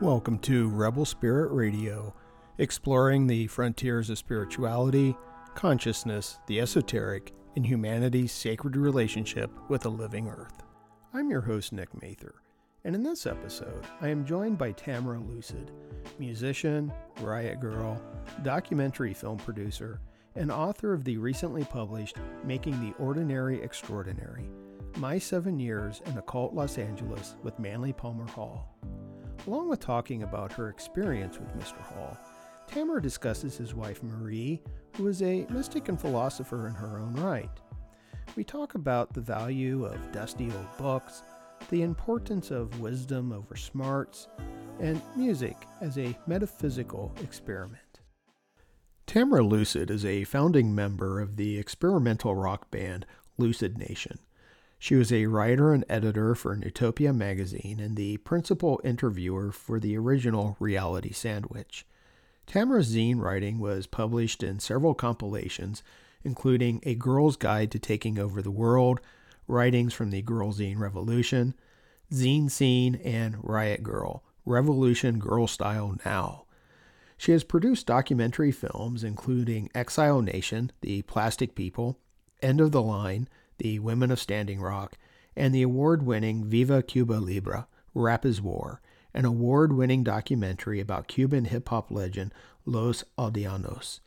Welcome to Rebel Spirit Radio, exploring the frontiers of spirituality, consciousness, the esoteric, and humanity's sacred relationship with the living earth. I'm your host, Nick Mather, and in this episode, I am joined by Tamra Lucid, musician, riot girl, documentary film producer, and author of the recently published Making the Ordinary Extraordinary My Seven Years in Occult Los Angeles with Manly Palmer Hall. Along with talking about her experience with Mr. Hall, Tamra discusses his wife Marie, who is a mystic and philosopher in her own right. We talk about the value of dusty old books, the importance of wisdom over smarts, and music as a metaphysical experiment. Tamra Lucid is a founding member of the experimental rock band Lucid Nation. She was a writer and editor for Newtopia magazine and the principal interviewer for the original Reality Sandwich. Tamra's zine writing was published in several compilations, including A Girl's Guide to Taking Over the World, Writings from the Girl Zine Revolution, Zine Scene, and Riot Girl, Revolution Girl Style Now. She has produced documentary films including Exile Nation, The Plastic People, End of the Line, the Women of Standing Rock, and the award winning Viva Cuba Libre, Rap is War, an award winning documentary about Cuban hip hop legend Los Aldeanos.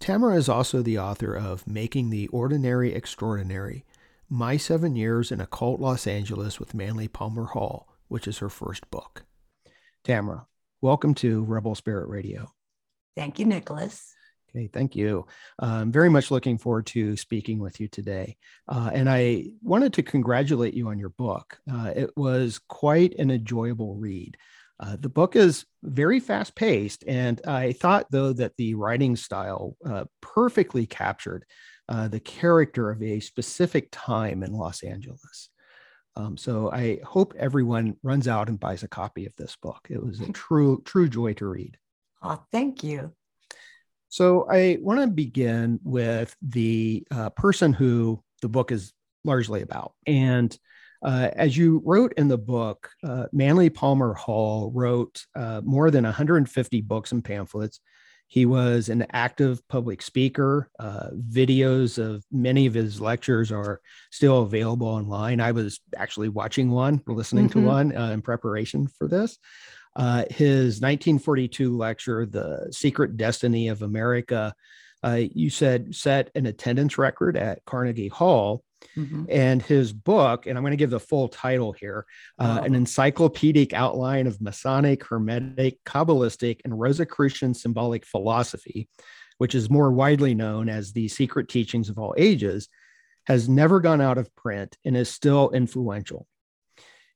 Tamra is also the author of Making the Ordinary Extraordinary My Seven Years in Occult Los Angeles with Manly Palmer Hall, which is her first book. Tamra, welcome to Rebel Spirit Radio. Thank you, Nicholas. Okay, thank you. I'm very much looking forward to speaking with you today. Uh, and I wanted to congratulate you on your book. Uh, it was quite an enjoyable read. Uh, the book is very fast paced, and I thought, though, that the writing style uh, perfectly captured uh, the character of a specific time in Los Angeles. Um, so I hope everyone runs out and buys a copy of this book. It was a true, true joy to read. Oh, thank you. So I want to begin with the uh, person who the book is largely about. And uh, as you wrote in the book, uh, Manly Palmer Hall wrote uh, more than 150 books and pamphlets. He was an active public speaker. Uh, videos of many of his lectures are still available online. I was actually watching one, listening mm-hmm. to one uh, in preparation for this. Uh, his 1942 lecture, The Secret Destiny of America, uh, you said set an attendance record at Carnegie Hall. Mm-hmm. And his book, and I'm going to give the full title here uh, oh. An Encyclopedic Outline of Masonic, Hermetic, Kabbalistic, and Rosicrucian Symbolic Philosophy, which is more widely known as The Secret Teachings of All Ages, has never gone out of print and is still influential.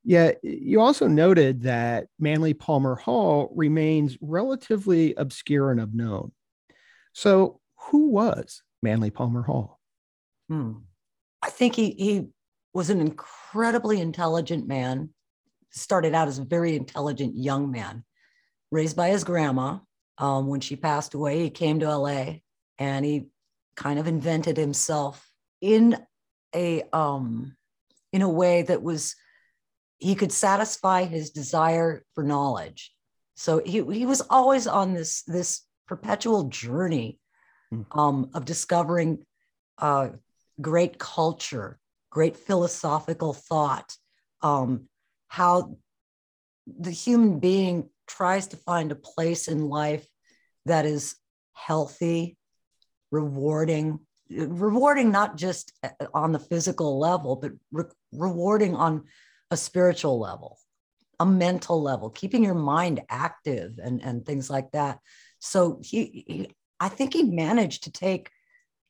Yet you also noted that Manly Palmer Hall remains relatively obscure and unknown. So, who was Manly Palmer Hall? Hmm. I think he, he was an incredibly intelligent man, started out as a very intelligent young man, raised by his grandma. Um, when she passed away, he came to LA and he kind of invented himself in a um, in a way that was he could satisfy his desire for knowledge. So he, he was always on this, this perpetual journey hmm. um, of discovering uh, great culture, great philosophical thought, um, how the human being tries to find a place in life that is healthy, rewarding, rewarding not just uh, on the physical level, but re- rewarding on a spiritual level, a mental level, keeping your mind active and, and things like that. So he, he I think he managed to take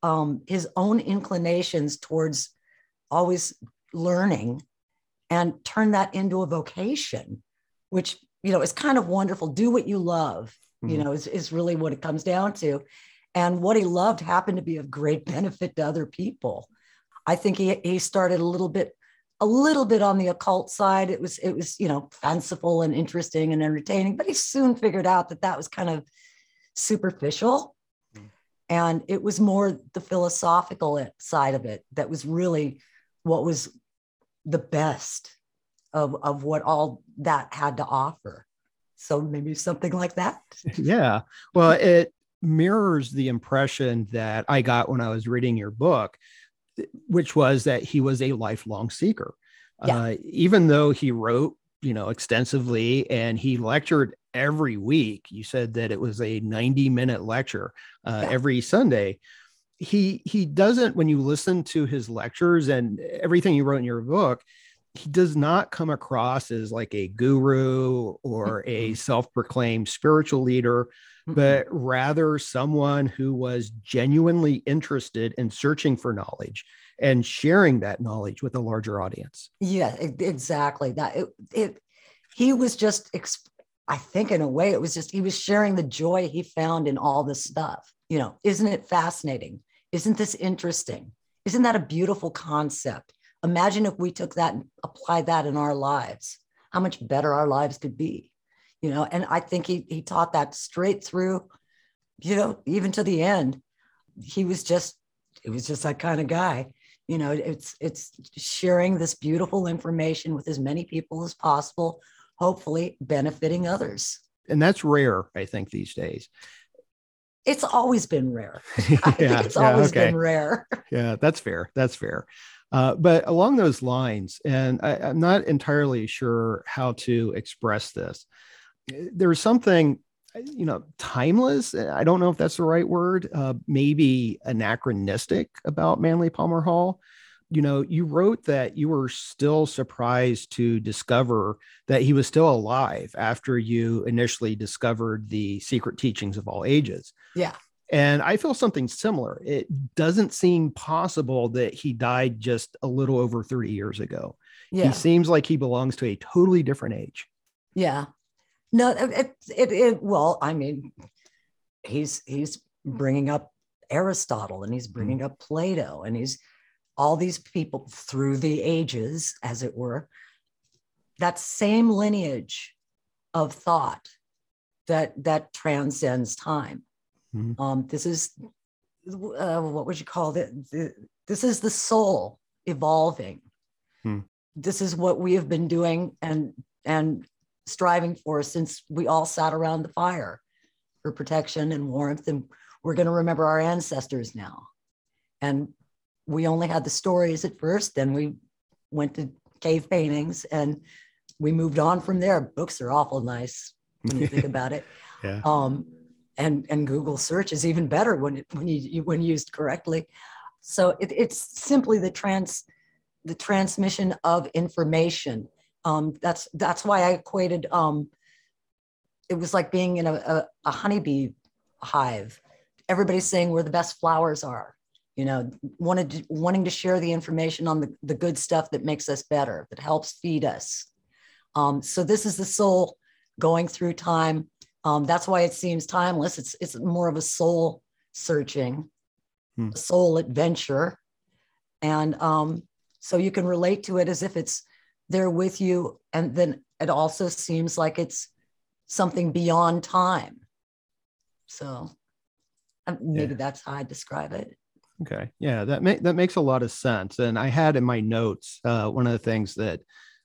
um, his own inclinations towards always learning and turn that into a vocation, which, you know, is kind of wonderful. Do what you love, mm-hmm. you know, is, is really what it comes down to. And what he loved happened to be of great benefit to other people. I think he, he started a little bit a little bit on the occult side. It was it was you know fanciful and interesting and entertaining, but he soon figured out that that was kind of superficial, mm. and it was more the philosophical side of it that was really what was the best of of what all that had to offer. So maybe something like that. yeah. Well, it mirrors the impression that I got when I was reading your book, which was that he was a lifelong seeker. Yeah. Uh, even though he wrote, you know, extensively and he lectured every week, you said that it was a 90 minute lecture uh, yeah. every Sunday. He he doesn't when you listen to his lectures and everything you wrote in your book, he does not come across as like a guru or a self-proclaimed spiritual leader but rather someone who was genuinely interested in searching for knowledge and sharing that knowledge with a larger audience. Yeah, exactly. That it, it he was just I think in a way it was just he was sharing the joy he found in all this stuff. You know, isn't it fascinating? Isn't this interesting? Isn't that a beautiful concept? Imagine if we took that and applied that in our lives, how much better our lives could be you know, and I think he he taught that straight through, you know, even to the end. He was just it was just that kind of guy. You know, it's it's sharing this beautiful information with as many people as possible, hopefully benefiting others. And that's rare, I think, these days. It's always been rare. I yeah, it's yeah, always okay. been rare. yeah, that's fair. That's fair. Uh, but along those lines, and I, I'm not entirely sure how to express this, there was something you know timeless. I don't know if that's the right word uh, maybe anachronistic about manly palmer hall. You know you wrote that you were still surprised to discover that he was still alive after you initially discovered the secret teachings of all ages. Yeah. And i feel something similar. It doesn't seem possible that he died just a little over 30 years ago. Yeah. he seems like he belongs to a totally different age. Yeah no, it, it, it, well, I mean, he's, he's bringing up Aristotle and he's bringing up Plato and he's all these people through the ages, as it were, that same lineage of thought that, that transcends time. Mm-hmm. Um, this is, uh, what would you call it? This is the soul evolving. Hmm. This is what we have been doing and, and striving for since we all sat around the fire for protection and warmth. And we're going to remember our ancestors now. And we only had the stories at first, then we went to cave paintings and we moved on from there. Books are awful nice when you think about it. Yeah. Um, and and Google search is even better when it, when you when used correctly. So it, it's simply the trans the transmission of information um, that's that's why I equated. Um, it was like being in a, a, a honeybee hive. Everybody's saying where the best flowers are. You know, wanted to, wanting to share the information on the, the good stuff that makes us better, that helps feed us. Um, so this is the soul going through time. Um, that's why it seems timeless. It's it's more of a soul searching, hmm. soul adventure, and um, so you can relate to it as if it's they're with you and then it also seems like it's something beyond time so um, maybe yeah. that's how i describe it okay yeah that ma- that makes a lot of sense and i had in my notes uh, one of the things that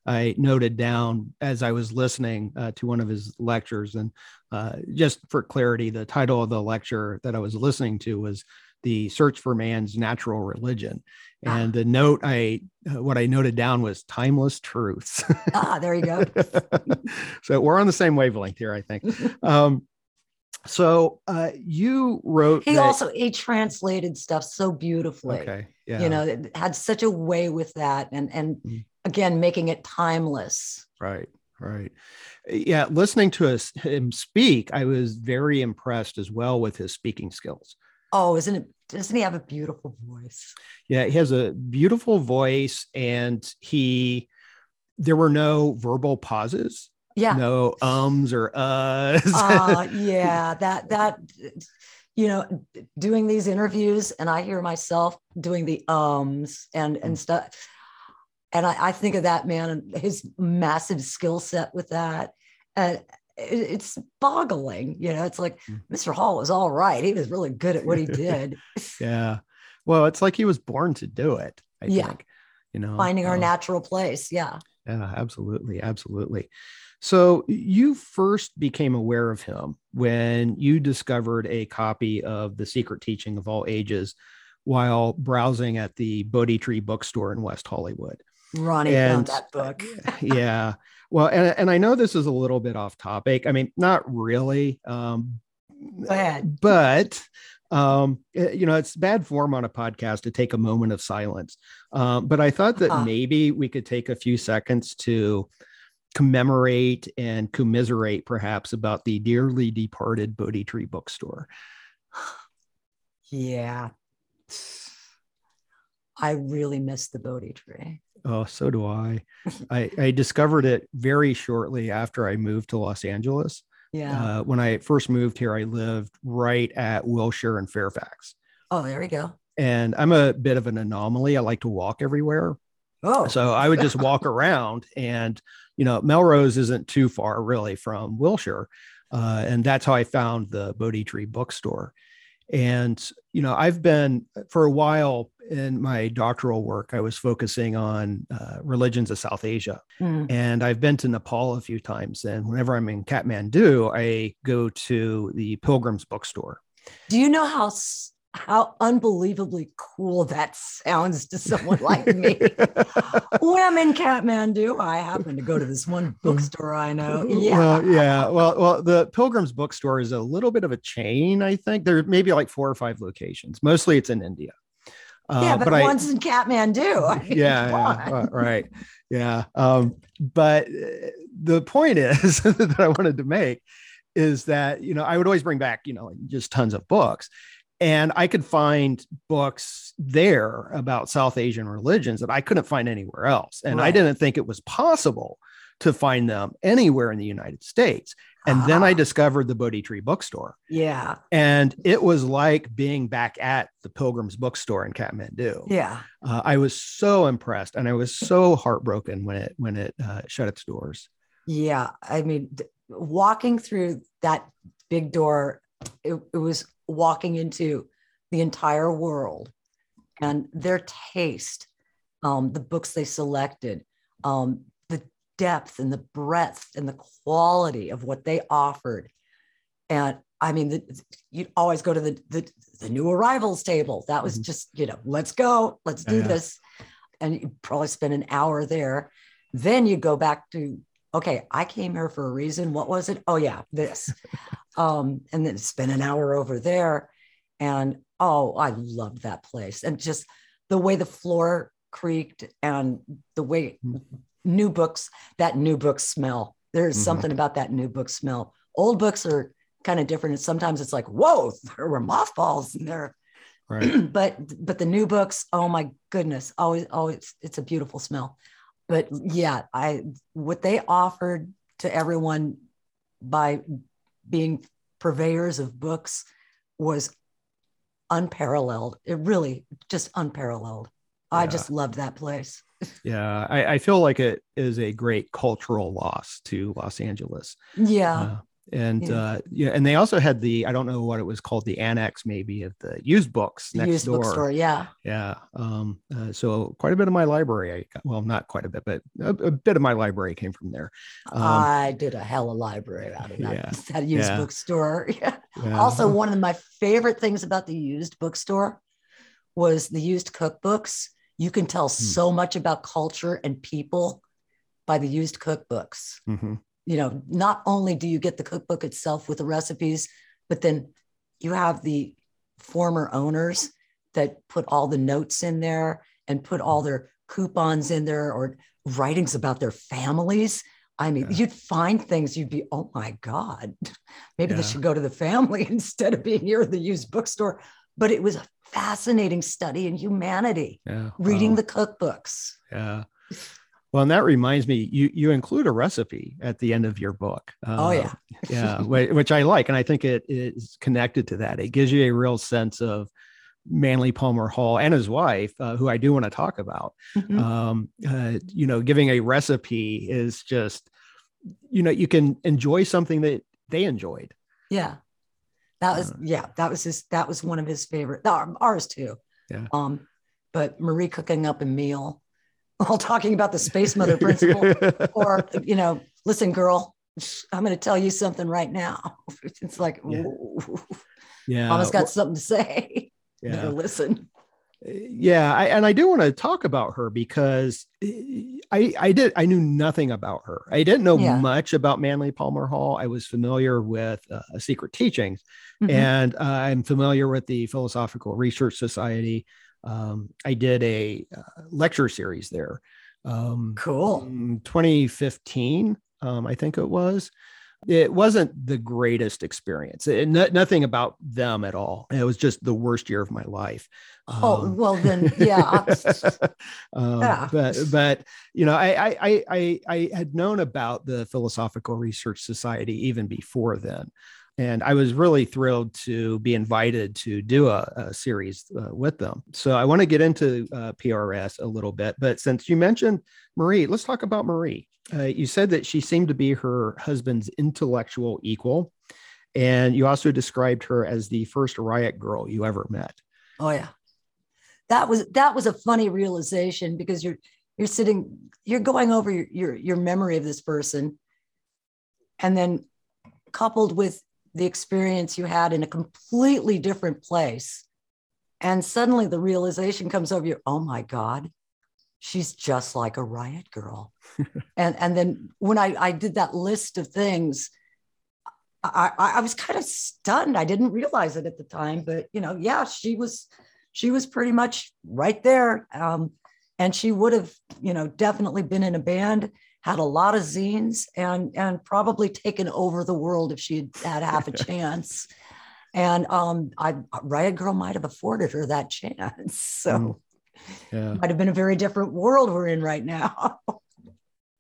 I noted down as I was listening uh, to one of his lectures. And uh, just for clarity, the title of the lecture that I was listening to was The Search for Man's Natural Religion. Ah. and the note i uh, what i noted down was timeless truths. Ah there you go. So we're on the same wavelength here i think. Um, so uh, you wrote he that, also he translated stuff so beautifully. Okay yeah. you know it had such a way with that and and mm. again making it timeless. Right right. Yeah listening to us, him speak i was very impressed as well with his speaking skills Oh, isn't it? Doesn't he have a beautiful voice? Yeah, he has a beautiful voice, and he there were no verbal pauses. Yeah, no ums or uhs. uh, yeah, that that you know, doing these interviews, and I hear myself doing the ums and and mm. stuff, and I, I think of that man and his massive skill set with that. And it's boggling. You know, it's like Mr. Mm. Hall was all right. He was really good at what he did. yeah. Well, it's like he was born to do it. I yeah. think. You know, finding our uh, natural place. Yeah. yeah, absolutely, absolutely. So you first became aware of him when you discovered a copy of The Secret Teaching of All Ages while browsing at the Bodhi Tree bookstore in West Hollywood. Ronnie and, found that book. yeah. Well, and, and I know this is a little bit off topic. I mean, not really. Um, Go ahead. But um, eh, you know, it's bad form on a podcast to take a moment of silence. Um, but I thought that uh-huh. maybe we could take a few seconds to commemorate and commiserate perhaps about the dearly departed Bodhi Tree bookstore. Yeah. I really miss the Bodhi tree. Oh, so do I. I, I discovered it very shortly after I moved to Los Angeles. Yeah. Uh, when I first moved here, I lived right at Wilshire and Fairfax. Oh, there we go. And I'm a bit of an anomaly. I like to walk everywhere. Oh. So I would just walk around and, you know, Melrose isn't too far really from Wilshire. Uh, and that's how I found the Bodhi Tree bookstore. And, you know, I've been for a while in my doctoral work, I was focusing on uh, religions of South Asia. Mm. And I've been to Nepal a few times. And whenever I'm in Kathmandu, I go to the Pilgrim's bookstore. Do you know how how unbelievably cool that sounds to someone like me. when I'm in Kathmandu, I happen to go to this one bookstore I know. Yeah. Well, yeah. Well, well, the Pilgrim's bookstore is a little bit of a chain, I think. There may be like four or five locations. Mostly it's in India. Uh, yeah, but, but one's I, in Kathmandu. I mean, yeah, yeah right. Yeah. Um, but uh, the point is that I wanted to make is that, you know, I would always bring back, you know, just tons of books and I could find books there about South Asian religions that I couldn't find anywhere else. And right. I didn't think it was possible to find them anywhere in the United States. And then I ah. discovered the Bodhi Tree bookstore. Yeah. And it was like being back at the Pilgrim's bookstore in Kathmandu. Yeah. Uh, I was so impressed and I was so heartbroken when it when it uh, shut its doors. Yeah. I mean, walking through that big door, it, it was walking into the entire world and their taste, um, the books they selected, um, the depth and the breadth and the quality of what they offered. And I mean, the, you'd always go to the, the, the new arrivals table. That was mm-hmm. just, you know, let's go, let's do yeah. this. And you probably spend an hour there. Then you go back to, okay, I came here for a reason. What was it? Oh, yeah, this. um, and then spend an hour over there. And oh, I loved that place. And just the way the floor creaked and the way mm-hmm. new books, that new book smell. There's mm-hmm. something about that new book smell. Old books are kind of different. And sometimes it's like, whoa, there were mothballs in there. Right. but but the new books, oh my goodness, always always it's a beautiful smell. But yeah, I what they offered to everyone by being purveyors of books was unparalleled. It really just unparalleled. Yeah. I just loved that place. yeah, I, I, feel like it is a great cultural loss to Los Angeles. Yeah. Uh, and yeah. uh yeah and they also had the i don't know what it was called the annex maybe of the used books next used door bookstore yeah yeah um uh, so quite a bit of my library i got, well not quite a bit but a, a bit of my library came from there um, i did a hell of a library out of that, yeah, that used yeah. bookstore yeah. yeah also one of my favorite things about the used bookstore was the used cookbooks you can tell hmm. so much about culture and people by the used cookbooks mm-hmm you know, not only do you get the cookbook itself with the recipes, but then you have the former owners that put all the notes in there and put all their coupons in there or writings about their families. I mean, yeah. you'd find things you'd be, oh my God, maybe yeah. this should go to the family instead of being here at the used bookstore. But it was a fascinating study in humanity, yeah. reading wow. the cookbooks. Yeah. Well, and that reminds me, you you include a recipe at the end of your book. Uh, oh yeah, yeah, which I like, and I think it is connected to that. It gives you a real sense of Manly Palmer Hall and his wife, uh, who I do want to talk about. Mm-hmm. Um, uh, you know, giving a recipe is just, you know, you can enjoy something that they enjoyed. Yeah, that was uh, yeah, that was his. That was one of his favorite. Ours too. Yeah. Um, but Marie cooking up a meal while talking about the space mother principle, or you know, listen, girl, I'm going to tell you something right now. It's like, Yeah. yeah. mama's got something to say. yeah. Better listen. yeah I, and i do want to talk about her because i i did i knew nothing about her i didn't know Yeah. much about manly palmer hall i was familiar with uh, secret teachings Mhm. and uh, i'm familiar with the philosophical research society um, i did a uh, lecture series there um, Cool. 2015 um, i think it was it wasn't the greatest experience it, no- nothing about them at all it was just the worst year of my life Oh, Um, well, then, yeah. um, Yeah. but but you know I I I I had known about the Philosophical Research Society even before then, and I was really thrilled to be invited to do a, a series uh, with them. So I want to get into uh, PRS a little bit, but since you mentioned Marie, let's talk about Marie. Uh, you said that she seemed to be her husband's intellectual equal, and you also described her as the first riot girl you ever met. Oh yeah. That was that was a funny realization because you're you're sitting you're going over your your, your memory of this person and then coupled with the experience you had in a completely different place and suddenly the realization comes over you oh my god she's just like a riot girl and and then when I I did that list of things I, I I was kind of stunned. I didn't realize it at the time, but you know, yeah, she was she was pretty much right there. Um, and she would have, you know, definitely been in a band, had a lot of zines, and and probably taken over the world if she had had half a chance. And um, I Riot Girl might have afforded her that chance. So Mm. Yeah. might have been a very different world we're in right now.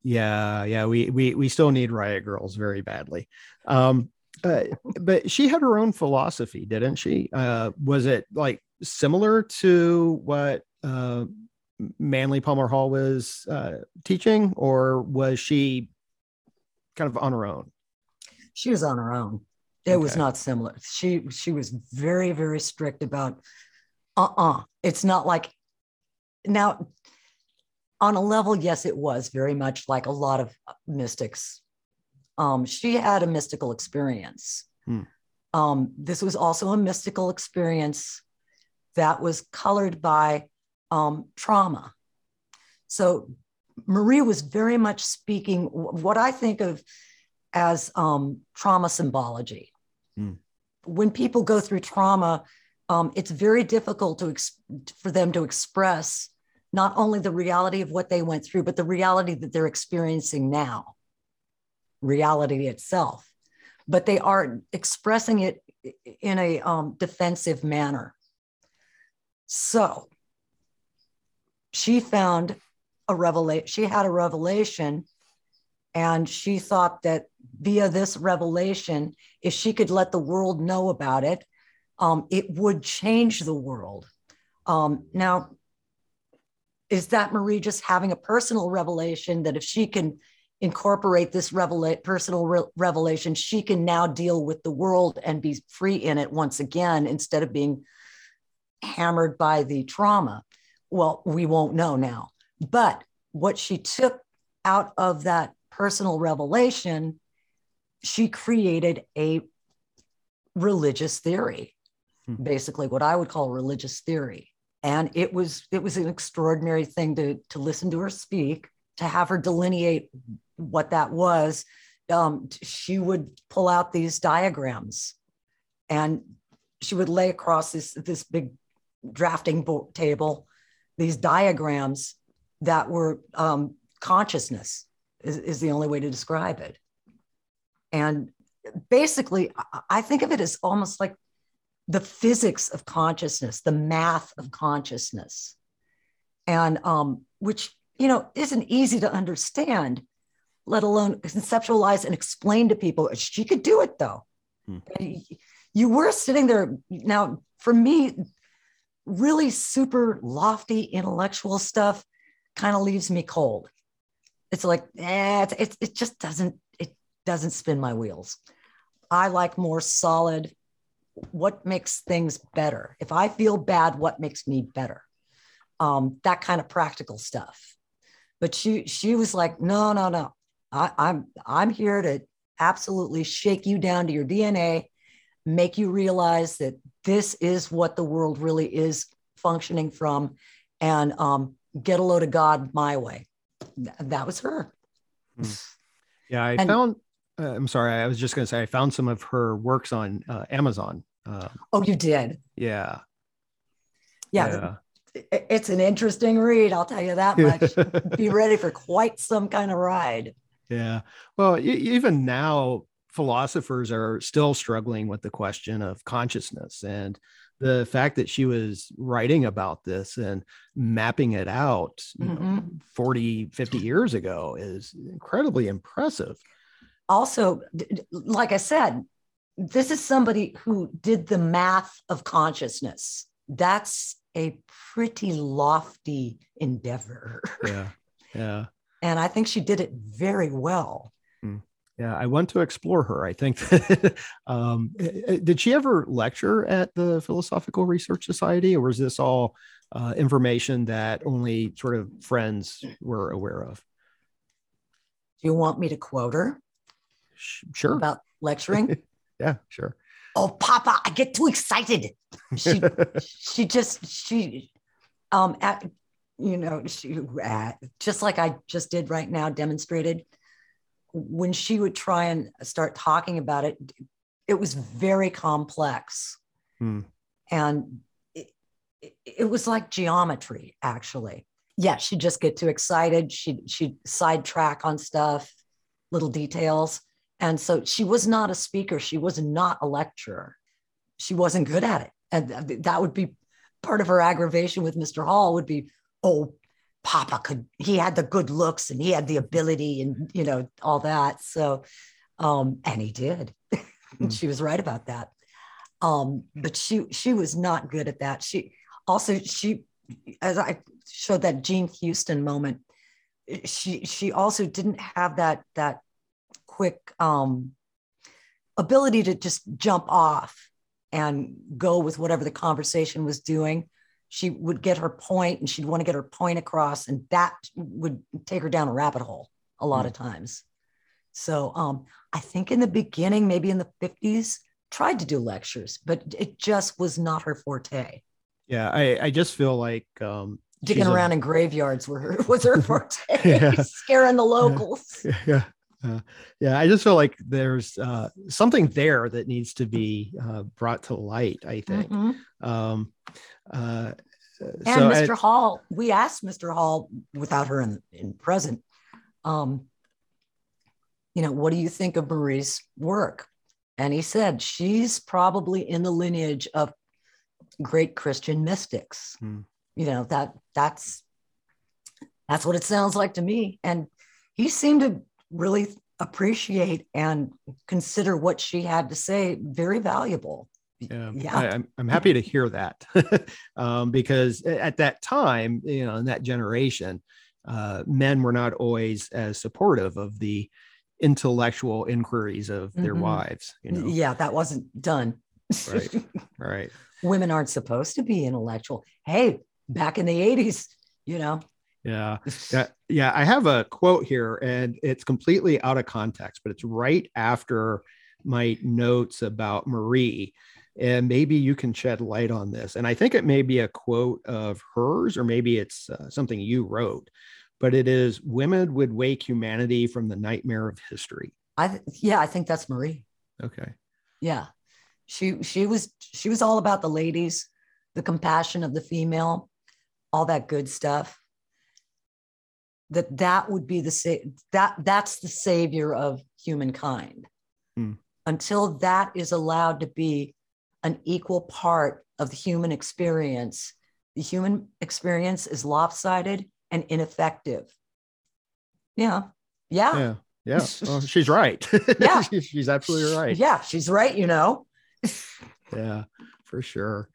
Yeah, yeah, we we we still need riot girls very badly. Um, uh, but she had her own philosophy, didn't she? Uh, was it like similar to what uh, Manly Palmer Hall was uh, teaching, or was she kind of on her own? she was on her own. It was not similar. She she was very very strict about uh-uh. It's not like now on a level yes it was very much like a lot of mystics. Um she had a mystical experience. Hmm. Um this was also a mystical experience that was colored by um trauma. So Marie was very much speaking what I think of as um, trauma symbology. Hmm. When people go through trauma, um, it's very difficult to ex- for them to express not only the reality of what they went through, but the reality that they're experiencing now, reality itself. But they are expressing it in a um, defensive manner. So she found a revelation. She had a revelation and she thought that via this revelation, if she could let the world know about it, um, it would change the world. Um, now, is that Marie just having a personal revelation that if she can incorporate this revela- personal re- revelation, she can now deal with the world and be free in it once again instead of being hammered by the trauma? Well, we won't know now. But what she took out of that personal revelation, she created a religious theory, Hmm. basically what I would call religious theory. And it was it was an extraordinary thing to to listen to her speak, to have her delineate what that was. Um, she would pull out these diagrams, and she would lay across this this big drafting bo- table these diagrams that were um, consciousness is, is the only way to describe it. And basically, I- think of it as almost like the physics of consciousness, the math of consciousness, and um, which you know isn't easy to understand, let alone conceptualize and explain to people. She could do it though. Hmm. You were sitting there now. For me, really super lofty intellectual stuff kind of leaves me cold. It's like, eh, it, it, it just doesn't, it doesn't spin my wheels. I like more solid, what makes things better? If I feel bad, what makes me better? Um, that kind of practical stuff. but she she was like, no, no, no. I, I'm I'm here to absolutely shake you down to your DNA, make you realize that this is what the world really is functioning from, and um, get a load of God my way. That was her. Hmm. Yeah, I and, found. Uh, I'm sorry, I was just going to say I found some of her works on uh, Amazon. Uh, oh, you did? Yeah. Yeah. yeah it's an interesting read. I'll tell you that much. Be ready for quite some kind of ride. Yeah. Well, even now, philosophers are still struggling with the question of consciousness. And the fact that she was writing about this and mapping it out mm-hmm. know, 40, 50 years ago is incredibly impressive. Also, like I said, this is somebody who did the math of consciousness. That's a pretty lofty endeavor. Yeah. Yeah. and I think she did it very well. Yeah, I want to explore her. I think. um, eh, eh, did she ever lecture at the Philosophical Research Society, or was this all uh, information that only sort of friends were aware of? Do you want me to quote her? Sure. About lecturing? yeah, sure oh papa i get too excited she she just she um at, you know she uh, just like i just did right now demonstrated when she would try and start talking about it it was very complex hmm. and it, it, it was like geometry actually yeah she'd just get too excited she'd she'd sidetrack on stuff little details and so she was not a speaker. She was not a lecturer. She wasn't good at it. And that would be part of her aggravation with Mr. Hall would be, oh, Papa could, he had the good looks and he had the ability and, you know, all that. So, um, and he did. Mm. she was right about that. Um, but she, she was not good at that. She also, she, as I showed that Jean Houston moment, she, she also didn't have that, that quick um, ability to just jump off and go with whatever the conversation was doing. She would get her point and she'd want to get her point across, and that would take her down a rabbit hole a lot mm. of times. So um, I think in the beginning, maybe in the 50s, tried to do lectures, but it just was not her forte. Yeah, I, I just feel like um, digging around a, in graveyards were her, was her forte, yeah. scaring the locals. Yeah, uh, yeah, I just feel like there's uh, something there that needs to be uh, brought to light. I think. Mm-hmm. Um, uh, and so Mr. I, Hall, we asked Mr. Hall without her in, in present, um, you know, what do you think of Marie's work? And he said she's probably in the lineage of great Christian mystics. Hmm. You know that that's that's what it sounds like to me. And he seemed to really appreciate and consider what she had to say very valuable. Yeah, yeah. I, am I'm, I'm happy to hear that um, because at that time, you know, in that generation, uh, men were not always as supportive of the intellectual inquiries of their mm-hmm. wives. You know? Yeah, that wasn't done. right, right. Women aren't supposed to be intellectual. Hey, back in the 80s, you know, yeah. Yeah. Yeah. I have a quote here and it's completely out of context, but it's right after my notes about Marie. And maybe you can shed light on this. And I think it may be a quote of hers, or maybe it's uh, something you wrote, but it is women would wake humanity from the nightmare of history. I, th- yeah, I think that's Marie. Okay. Yeah. She, she was, she was all about the ladies, the compassion of the female, all that good stuff that that would be the sa- that that's the savior of humankind hmm. until that is allowed to be an equal part of the human experience. The human experience is lopsided and ineffective. Yeah. Yeah. Yeah. Yeah. Well, she's right. Yeah. She's absolutely right. yeah she's right you know. Yeah for sure.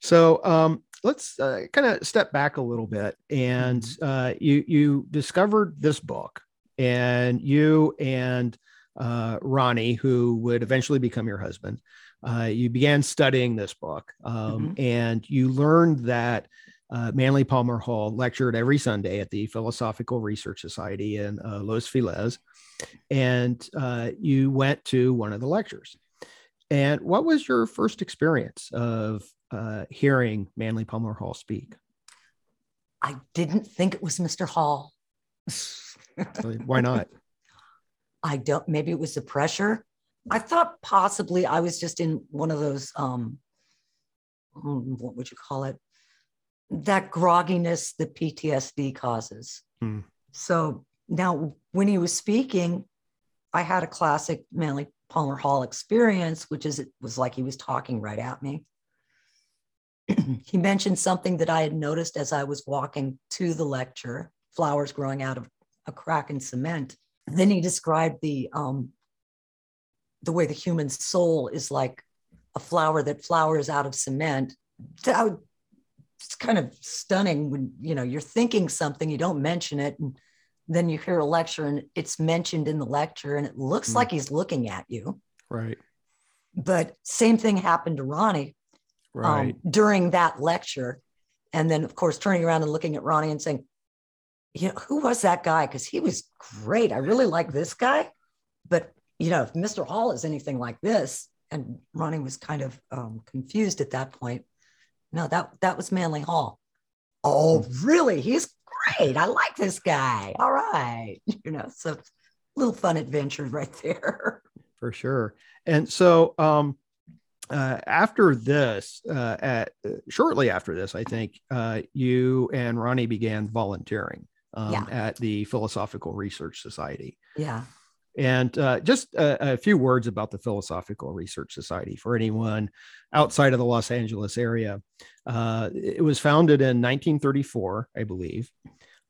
So um let's uh, kind of step back a little bit. And mm-hmm. uh, you you discovered this book, and you and uh, Ronnie, who would eventually become your husband, uh, you began studying this book, um, mm-hmm. and you learned that uh, Manly Palmer Hall lectured every Sunday at the Philosophical Research Society in uh, Los Feliz, and uh, you went to one of the lectures. And what was your first experience of uh, hearing Manly Palmer Hall speak? I didn't think it was Mr. Hall. Why not? I don't, maybe it was the pressure. I thought possibly I was just in one of those, um, hmm, what would you call it? That grogginess that PTSD causes. Hmm. So now, when he was speaking, I had a classic Manly Palmer Hall experience, which is it was like he was talking right at me. he mentioned something that I had noticed as I was walking to the lecture flowers growing out of a crack in cement. Then he described the um, the way the human soul is like a flower that flowers out of cement. That, it's kind of stunning when you know you're thinking something, you don't mention it, and then you hear a lecture and it's mentioned in the lecture, and it looks mm. like he's looking at you. Right. But same thing happened to Ronnie um, right. um, during that lecture. And then, of course, turning around and looking at Ronnie and saying, you know, who was that guy? Because he was great. I really like this guy. But, you know, if Mr. Hall is anything like this, and Ronnie was kind of um, confused at that point. No, that that was Manly Hall. Oh, really? He's great. I like this guy. All right. You know, so little fun adventure right there. For sure. And so um uh, after this, uh, at uh, shortly after this, I think uh, you and Ronnie began volunteering um, yeah. at the Philosophical Research Society. Yeah. And uh, just a, a, few words about the Philosophical Research Society for anyone outside of the Los Angeles area. Uh, it was founded in 1934, I believe.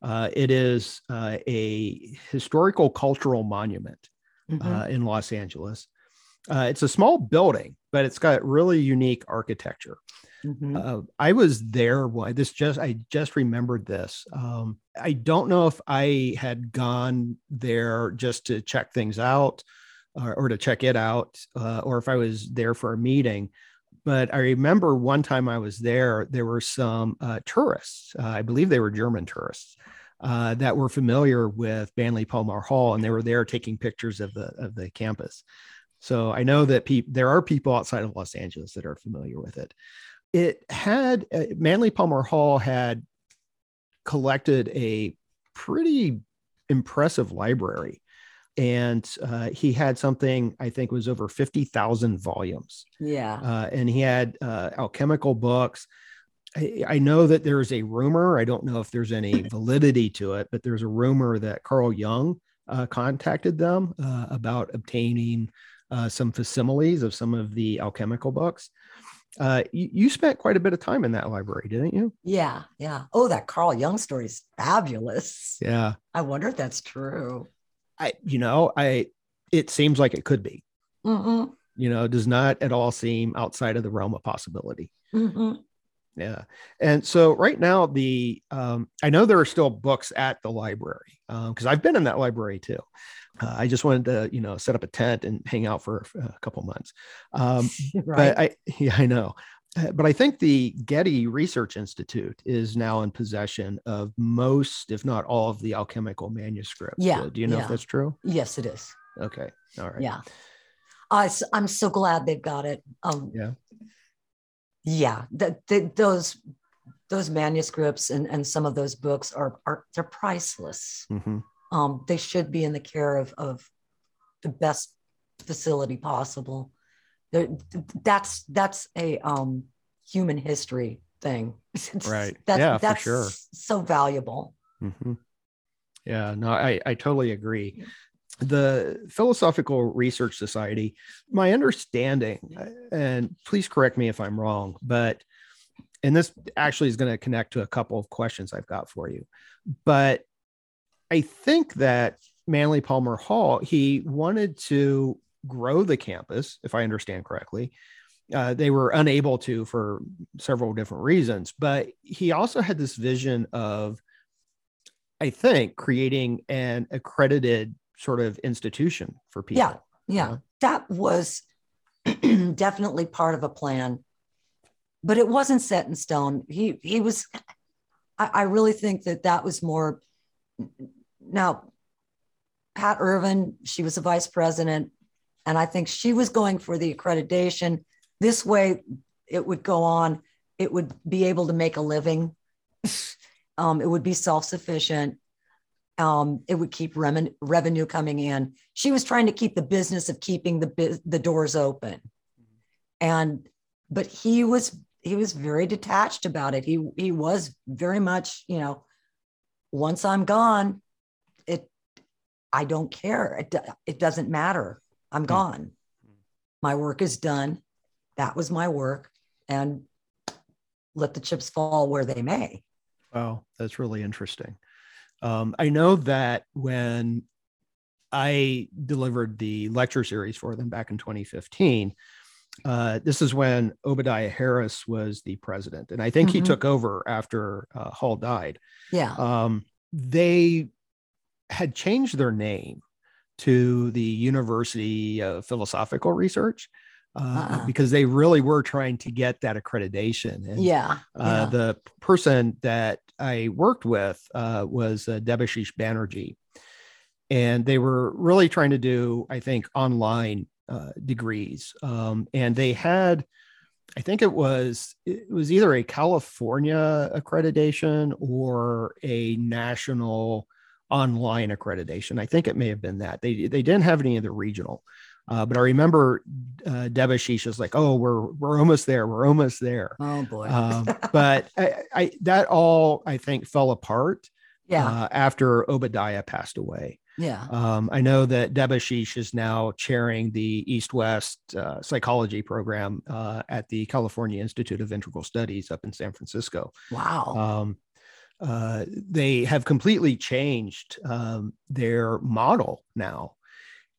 Uh, it is uh, a historical cultural monument mm-hmm. Uh, in Los Angeles. Uh, it's a small building, but it's got really unique architecture. Mm-hmm. Uh, I was there. This just I just remembered this. Um, I don't know if I had gone there just to check things out, or, to check it out, uh, or if I was there for a meeting. But I remember one time I was there. There were some uh, tourists. Uh, I believe they were German tourists. Uh, that were familiar with Manly Palmer Hall, and they were there taking pictures of the of the campus. So I know that pe- there are people outside of Los Angeles that are familiar with it. It had uh, Manly Palmer Hall had collected a pretty impressive library. And uh, he had something I think was over 50,000 volumes. Yeah. Uh, and he had uh, alchemical books. I, I, know that there's a rumor. I don't know if there's any validity to it, but there's a rumor that Carl Jung uh, contacted them uh, about obtaining uh, some facsimiles of some of the alchemical books. Uh, you, you, spent quite a bit of time in that library, didn't you? Yeah, yeah. Oh, that Carl Jung story is fabulous. Yeah. I wonder if that's true. I, you know, I, it seems like it could be. Mm-hmm. You know, does not at all seem outside of the realm of possibility. Mm-hmm. Yeah. And so right now, the, um, I know there are still books at the library because um, I've been in that library too. Uh, I just wanted to, you know, set up a tent and hang out for a couple months. Um, right. But I, yeah, I know. Uh, but I think the Getty Research Institute is now in possession of most, if not all, of the alchemical manuscripts. Yeah. Uh, do you know yeah. if that's true? Yes, it is. Okay. All right. Yeah. Uh, I'm so glad they've got it. Um, yeah. Yeah. That those those manuscripts and, and some of those books are are they're priceless. Mm-hmm um, they should be in the care of, of the best facility possible. They're, that's that's a um, human history thing. Right. That's, yeah, that's for sure. So valuable. Mm-hmm. Yeah. No, I I totally agree. The Philosophical Research Society, my understanding, and please correct me if I'm wrong, but and this actually is going to connect to a couple of questions I've got for you. But I think that Manly Palmer Hall, he wanted to grow the campus, if I understand correctly. Uh, they were unable to for several different reasons, but he also had this vision of, I think, creating an accredited sort of institution for people. Yeah, yeah, that was definitely part of a plan, but it wasn't set in stone. He he was I, I really think that that was more. Now, Pat Irvin, she was a vice president, and I think she was going for the accreditation. This way, it would go on. It would be able to make a living. um, it would be self sufficient. Um, it would keep reven- revenue coming in. She was trying to keep the business of keeping the the doors open, and but he was he was very detached about it. He he was very much you know, once I'm gone, it I don't care. It it doesn't matter. I'm hmm. gone. My work is done. That was my work, and let the chips fall where they may. Wow, that's really interesting. Um, I know that when I delivered the lecture series for them back in 2015, uh, this is when Obadiah Harris was the president, and I think mm-hmm. he took over after uh, Hall died. Yeah. Um, they had changed their name to the University of Philosophical Research. Uh, uh-uh. because they really were trying to get that accreditation. And, yeah, uh, The person that I worked with uh, was uh, Debashish Banerji. And they were really trying to do, I think, online uh, degrees. Um, and they had, I think it was it was either a California accreditation or a national online accreditation. I think it may have been that. They they didn't have any of the regional. Uh, but I remember uh, Debashish was like, "Oh, we're we're almost there. We're almost there." Oh boy! um, but I, I, that all I think fell apart. Yeah. Uh, after Obadiah passed away. Yeah. Um, I know that Debashish is now chairing the East West uh, psychology program uh, at the California Institute of Integral Studies up in San Francisco. Wow. Um, uh, they have completely changed um, their model now.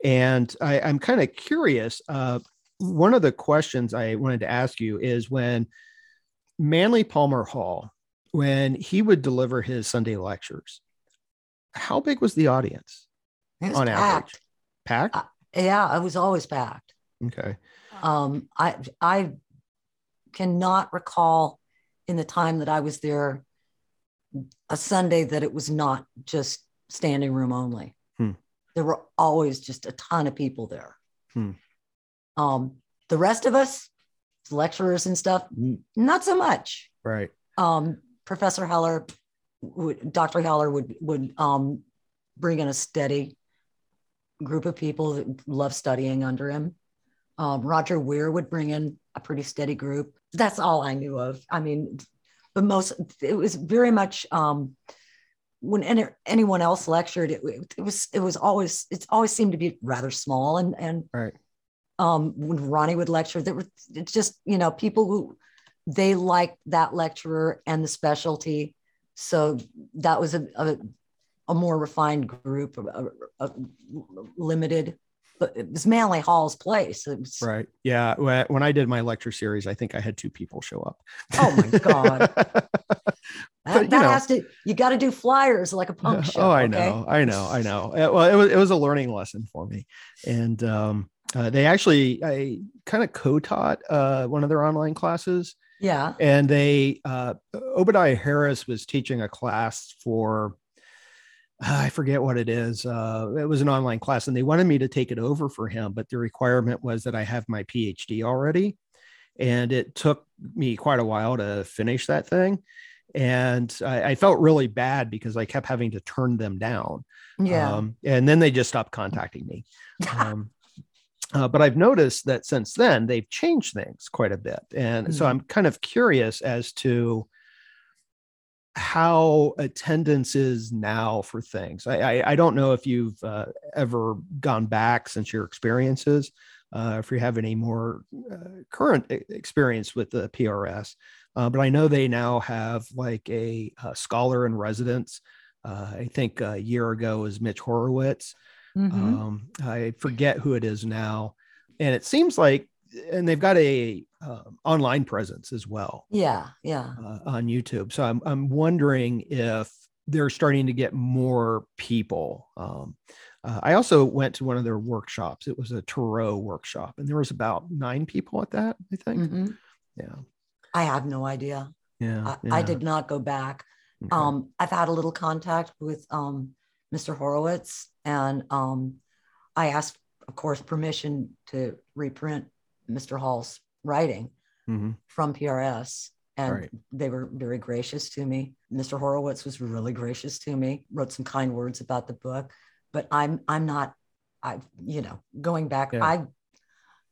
And I, am kind of curious. Uh, one of the questions I wanted to ask you is when Manly Palmer Hall, when he would deliver his Sunday lectures, how big was the audience was on packed. average? Packed? Uh, yeah, it was always packed. Okay. Um, I I cannot recall in the time that I was there a Sunday that it was not just standing room only there were always just a ton of people there. Hmm. Um, the rest of us, lecturers and stuff, not so much. Right. Um, Professor Heller, would, Dr. Heller would would um, bring in a steady group of people that love studying under him. Um, Roger Weir would bring in a pretty steady group. That's all I knew of. I mean, but most it was very much um, when any, anyone else lectured, it, it, was it was always it's always seemed to be rather small and and right. Um, when Ronnie would lecture, there were it's just you know people who they liked that lecturer and the specialty, so that was a a, a more refined group, a, a, limited but it was Manly Hall's place. Was, right. Yeah. When I did my lecture series, I think I had two people show up. Oh my God. That, that know, has to you got to do flyers like a punk show. Oh, I okay? know, I know, I know. Uh, well, it was it was a learning lesson for me, and um, uh, they actually I kind of co-taught uh, one of their online classes. Yeah, and they uh, Obadiah Harris was teaching a class for I forget what it is. Uh, it was an online class, and they wanted me to take it over for him, but the requirement was that I have my PhD already, and it took me quite a while to finish that thing and I, I, felt really bad because I kept having to turn them down. Yeah. Um, and then they just stopped contacting me. Um, uh, but I've noticed that since then they've changed things quite a bit, and mm-hmm. so I'm kind of curious as to how attendance is now for things. I, I, I don't know if you've uh, ever gone back since your experiences, uh, if you have any more uh, current experience with the PRS. Uh, but I know they now have like a, a scholar in residence. Uh, I think a year ago was Mitch Horowitz. Mm-hmm. Um, I forget who it is now, and it seems like, and they've got a uh, online presence as well. Yeah, yeah, uh, on YouTube. So I'm I'm wondering if they're starting to get more people. Um, uh, I also went to one of their workshops. It was a Tarot workshop, and there was about nine people at that. I think. Mm-hmm. Yeah. I have no idea. Yeah, I, yeah. I, did not go back. Okay. Um, I've had a little contact with um, Mr. Horowitz, and um, I asked, of course, permission to reprint Mr. Hall's writing mm-hmm. from PRS. And right. they were very gracious to me. Mr. Horowitz was really gracious to me, wrote some kind words about the book. But I'm I'm not, I you know, going back, yeah. I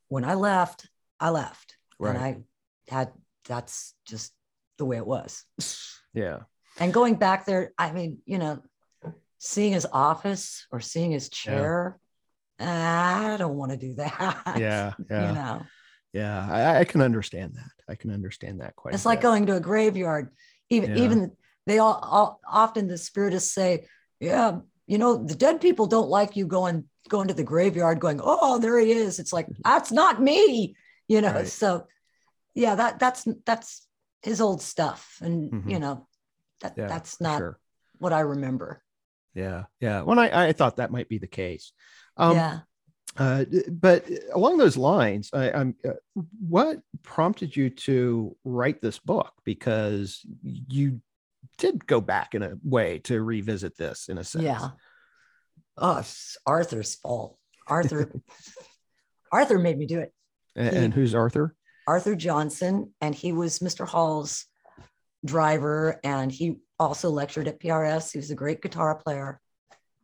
when I left, I left. Right. And I had that's just the way it was. Yeah. And going back there, I mean, you know, seeing his office or seeing his chair, yeah. I don't want to do that. Yeah. Yeah. you know. Yeah, I, I, can understand that. I can understand that quite. It's like going to a graveyard. Even yeah. even they all, all often the spiritists say, "Yeah, you know, the dead people don't like you going going to the graveyard, going, oh, there he is." It's like that's not me, you know. Right. So, yeah, that that's that's his old stuff, and mm-hmm. you know, that yeah, that's not sure. what I remember. Yeah, yeah. When I I thought that might be the case. Um, yeah. Uh, but along those lines, I, am uh, what prompted you to write this book? Because you did go back in a way to revisit this in a sense. Yeah. Oh, Arthur's fault. Arthur, Arthur made me do it. And, he, and who's Arthur? Arthur Johnson, and he was Mr. Hall's driver, and he also lectured at PRS. He was a great guitar player,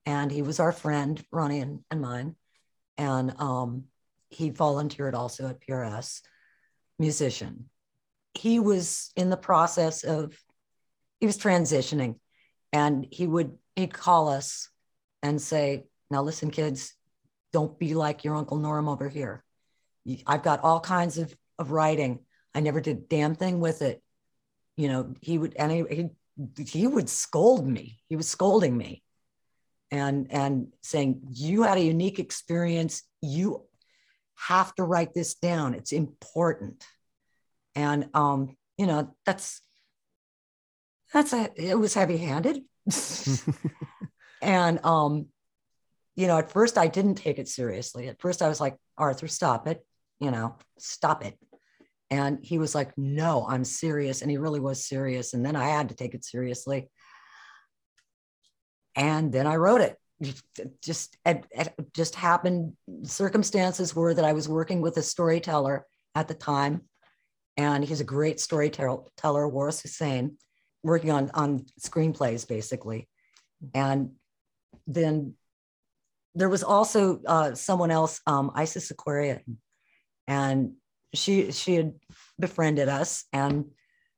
and he was our friend, Ronnie and, and mine and um, he volunteered also at PRS, musician. He was in the process of, he was transitioning, and he would he'd call us and say, "Now listen, kids, don't be like your uncle Norm over here. I've got all kinds of of writing. I never did a damn thing with it. You know, he would and he, he he would scold me. He was scolding me and and saying you had a unique experience. You have to write this down. It's important. And um you know that's that's a it was heavy handed and um you know at first i didn't take it seriously. At first i was like arthur stop it. You know stop it and he was like no i'm serious and he really was serious and then i had to take it seriously and then I wrote it. Just it, it just happened. Circumstances were that I was working with a storyteller at the time, and he's a great storyteller, Waris Hussein, working on on screenplays basically. And then there was also uh, someone else, um, Isis Aquarian, and she she had befriended us, and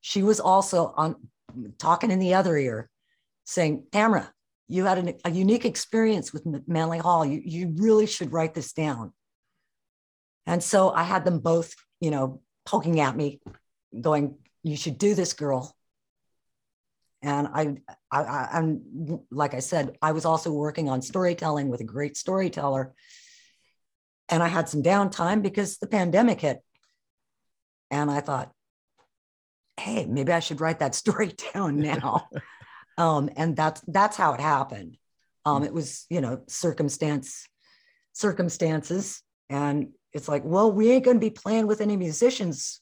she was also on talking in the other ear, saying, "Tamara, you had an, a unique experience with Manly Hall. You, you really should write this down. And so I had them both, you know, poking at me, going, you should do this, girl. And I, I, I, am like I said, I was also working on storytelling with a great storyteller. And I had some downtime because the pandemic hit. And I thought, hey, maybe I should write that story down now. Um, and that's that's how it happened. Um, it was, you know, circumstance, circumstances. And it's like, well, we ain't gonna be playing with any musicians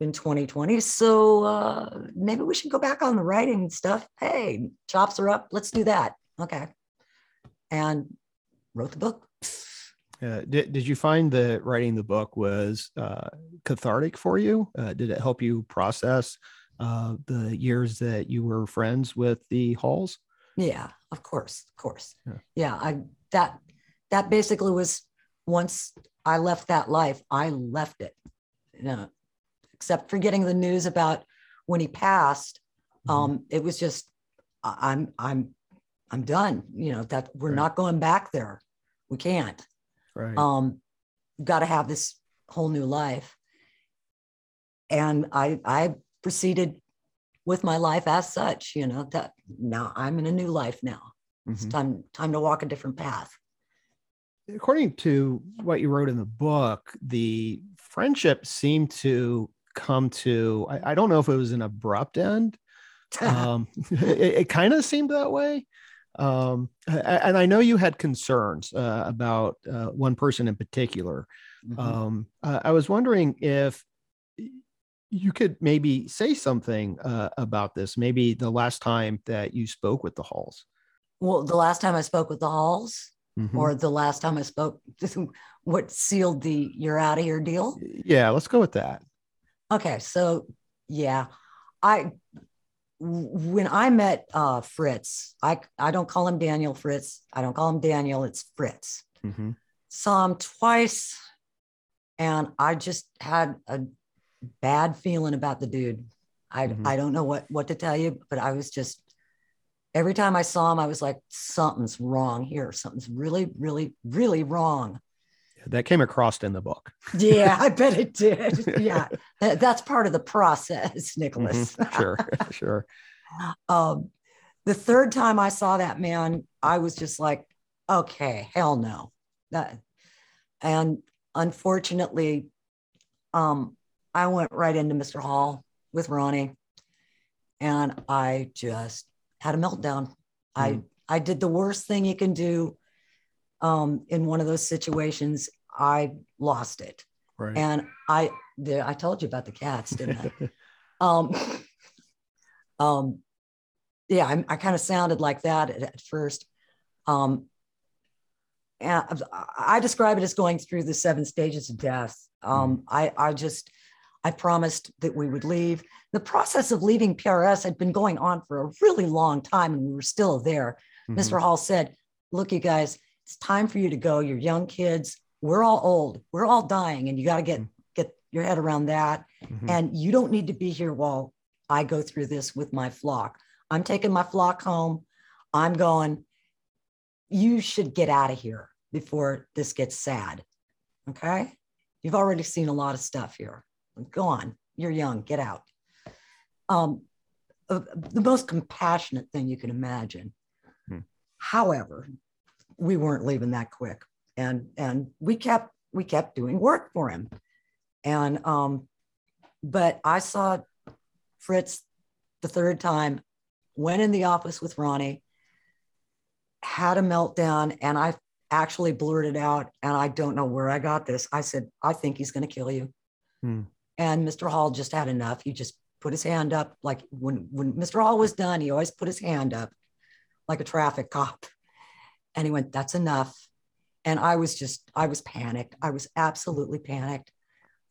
in 2020. So uh, maybe we should go back on the writing stuff. Hey, chops are up. Let's do that. Okay. And wrote the book. Uh, did, did you find that writing the book was uh, cathartic for you? Uh, did it help you process uh, the years that you were friends with the Halls? Yeah, of course, of course. Yeah. yeah, I that that basically was once I left that life, I left it. You know, except for getting the news about when he passed, mm-hmm. um, it was just I'm I'm I'm done. You know that we're right. not going back there. We can't. Right. Um, got to have this whole new life. And I I proceeded with my life as such you know that now i'm in a new life now mm-hmm. it's time time to walk a different path according to what you wrote in the book the friendship seemed to come to i, I don't know if it was an abrupt end um, it, it kind of seemed that way um, and i know you had concerns uh, about uh, one person in particular mm-hmm. um, i was wondering if you could maybe say something uh, about this. Maybe the last time that you spoke with the Halls. Well, the last time I spoke with the Halls, Mhm. or the last time I spoke, what sealed the "you're out of here" deal? yeah, let's go with that. Okay, so yeah, I when I met uh, Fritz, I I don't call him Daniel Fritz. I don't call him Daniel. It's Fritz. Mhm. Saw him twice, and I just had a bad feeling about the dude. I Mhm. I don't know what what to tell you, but I was just every time I saw him, I was like, something's wrong here. Something's really, really, really wrong. That came across in the book. Yeah, I bet it did. Yeah, that's part of the process, Nicholas. Mhm. Sure, sure. um, the third time I saw that man, I was just like, okay, hell no. That, and unfortunately, um, I went right into Mr. Hall with Ronnie, and I just had a meltdown. I I did the worst thing you can do um, in one of those situations. I lost it, Right. and I the, I told you about the cats, didn't I? um, um, yeah, I, I kind of sounded like that at, at first. Um, and I I describe it as going through the seven stages of death. Um, I, I just, I promised that we would leave. The process of leaving PRS had been going on for a really long time, and we were still there. Mhm. Mr. Hall said, "Look, you guys, it's time for you to go. You're young kids. We're all old. We're all dying, and you got to get get your head around that." Mhm. and you don't need to be here while I go through this with my flock. I'm taking my flock home. I'm going, you should get out of here before this gets sad. Okay. You've already seen a lot of stuff here. Go on. You're young. Get out. Um, uh, the most compassionate thing you can imagine. Hmm. However, we weren't leaving that quick. And and we kept we kept doing work for him. And um, but I saw Fritz the third time, went in the office with Ronnie, had a meltdown, and I actually blurted out, and I don't know where I got this. I said, I think he's going to kill you. Hmm. And Mr. Hall just had enough. He just put his hand up. Like when, when Mr. Hall was done, he always put his hand up like a traffic cop. And he went, That's enough. And I was just, I was panicked. I was absolutely panicked.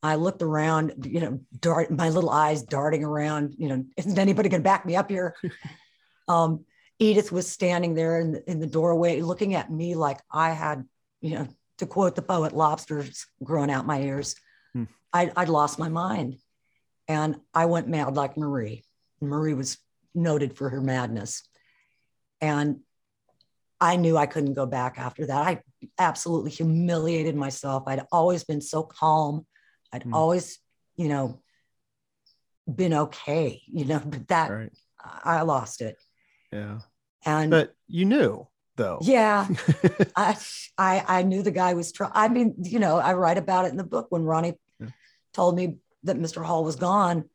I looked around, you know, dart my little eyes darting around, you know, isn't anybody going to back me up here? um, Edith was standing there in the, in the doorway looking at me like I had, you know, to quote the poet, lobsters growing out my ears. Hmm. I, I'd lost my mind. And I went mad like Marie. Marie was noted for her madness. And I knew I couldn't go back after that. I absolutely humiliated myself. I'd always been so calm. I'd Hmm. always, you know, been okay, you know, but that Right. I lost it. Yeah. And But you knew though. yeah, I, I I knew the guy was trying. I mean, you know, I write about it in the book when Ronnie Yeah. told me that Mr. Hall was gone.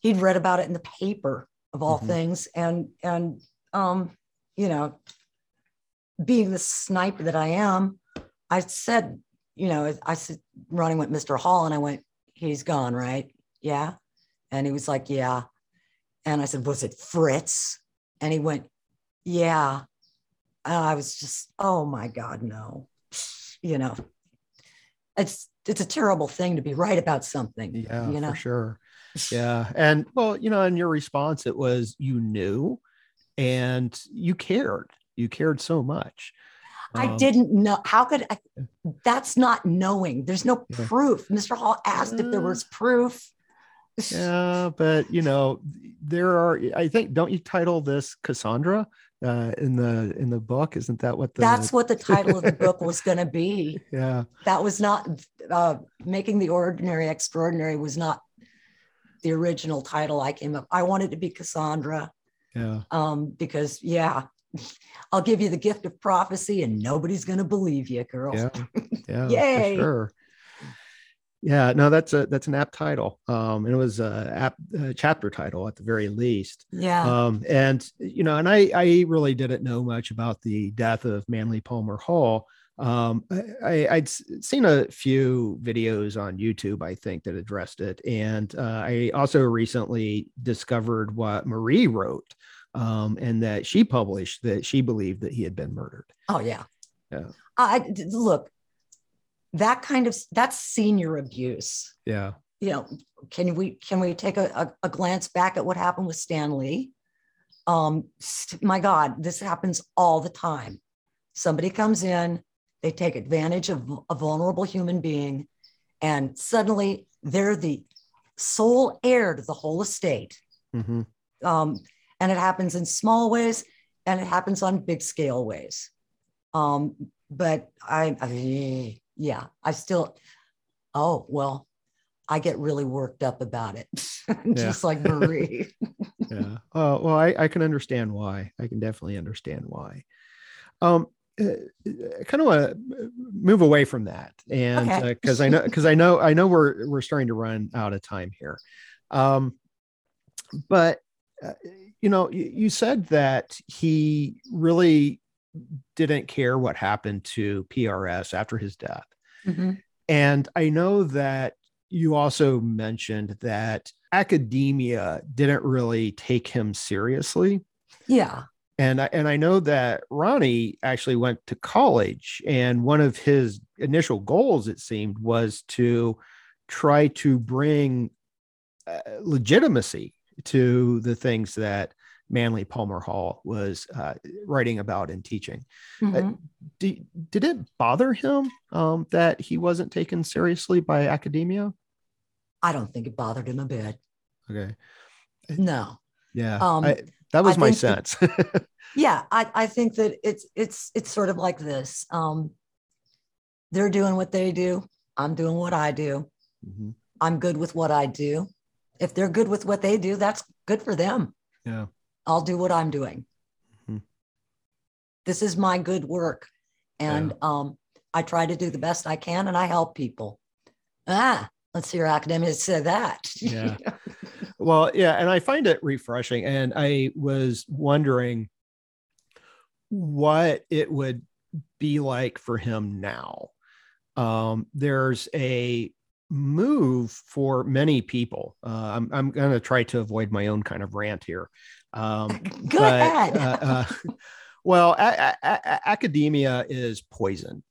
He'd read about it in the paper of all Mhm. things, and and um, you know, being the sniper that I am, I said, you know, I said, Ronnie went Mr. Hall, and I went, he's gone, right? Yeah, and he was like, yeah, and I said, was it Fritz? And he went, yeah. And I was just, oh my God, no. You know, it's it's a terrible thing to be right about something. Yeah, you know. for sure. Yeah. And well, you know, in your response, it was you knew and you cared. You cared so much. I Um, didn't know. How could I? That's not knowing. There's no Yeah. proof. Mr. Hall asked if there Uh, was proof. Yeah, but you know, there are I think don't you title this Cassandra uh in the in the book? Isn't that what the That's what the title of the book was going to be. yeah. That was not uh, making the ordinary extraordinary. Was not the original title I came up. I wanted to be Cassandra. Yeah. um, because yeah, I'll give you the gift of prophecy and nobody's gonna believe you, girl. Yeah. Yeah. Yay. For sure. Yeah, no, that's a that's an app title. Um, and it was a app uh, chapter title at the very least. Yeah. Um, and you know, and I I really didn't know much about the death of Manly Palmer Hall Um, I, would seen a few videos on YouTube, I think, that addressed it. And uh, I also recently discovered what Marie wrote um, and that she published that she believed that he had been murdered. Oh, yeah. Yeah. I look, that kind of that's senior abuse. Yeah. You know, can we can we take a, a, a glance back at what happened with Stan Lee? Um, my God, this happens all the time. Somebody comes in, they take advantage of a vulnerable human being, and suddenly they're the sole heir to the whole estate. Mm-hmm. Um, and it happens in small ways and it happens on big scale ways. Um, but I, I, yeah, I still, oh, well, I get really worked up about it, just like Marie. yeah. Oh, well, I, I can understand why. I can definitely understand why. Um, uh, I kind of want to move away from that, and because okay. uh, I know, because I know, I know we're we're starting to run out of time here. Um, but uh, you know, you, said that he really didn't care what happened to PRS after his death, mm-hmm. and I know that you also mentioned that academia didn't really take him seriously. Yeah and I, and I know that Ronnie actually went to college, and one of his initial goals, it seemed, was to try to bring uh, legitimacy to the things that Manly Palmer Hall was uh, writing about and teaching. Uh, mm-hmm. Uh, did, did it bother him um, that he wasn't taken seriously by academia? I don't think it bothered him a bit. Okay. No. Yeah. Um, I, that was I my sense. That, yeah, I, I think that it's it's it's sort of like this. Um, they're doing what they do. I'm doing what I do. Mm-hmm. I'm good with what I do. If they're good with what they do, that's good for them. Yeah. I'll do what I'm doing. Mm-hmm. This is my good work. And yeah. um, I try to do the best I can and I help people. Ah, let's hear academics say that. Yeah. well, yeah. And I find it refreshing. And I was wondering what it would be like for him now. Um, there's a move for many people. Uh, I'm, I'm going to try to avoid my own kind of rant here. Um, Go but, ahead. uh, uh, well, a- a- academia is poison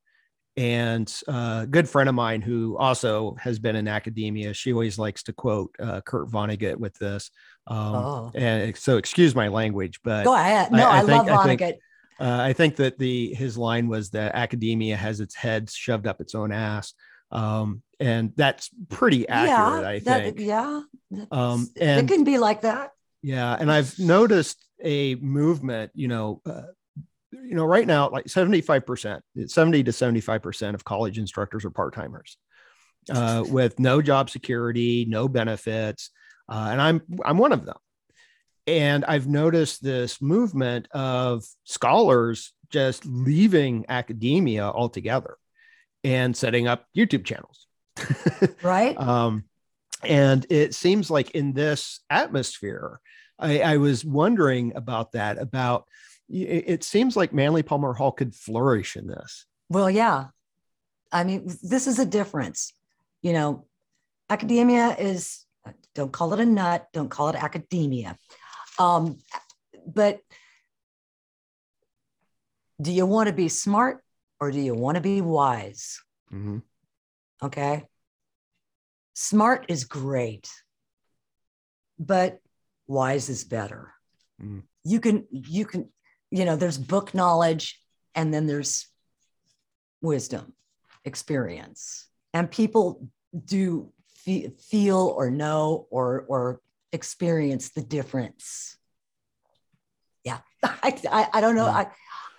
and a uh, good friend of mine who also has been in academia she always likes to quote uh, kurt vonnegut with this um, oh. and so excuse my language but go ahead no i, I, I think, love vonnegut I think, uh, I think that the his line was that academia has its head shoved up its own ass um, and that's pretty accurate yeah, i think that, yeah um, and, it can be like that yeah and i've noticed a movement you know uh, you know, right now, like 75%, 70 to 75% of college instructors are part timers uh, with no job security, no benefits. Uh, and I'm, I'm one of them. And I've noticed this movement of scholars just leaving academia altogether and setting up YouTube channels. right. Um, and it seems like in this atmosphere, I, I was wondering about that, about it seems like Manly Palmer Hall could flourish in this. Well, yeah. I mean, this is a difference. You know, academia is, don't call it a nut, don't call it academia. Um, but do you want to be smart or do you want to be wise? Mm-hmm. Okay. Smart is great, but wise is better. Mm. You can, you can, you know, there's book knowledge and then there's wisdom, experience. And people do fe- feel or know or, or experience the difference. Yeah, I, I, I don't know. I,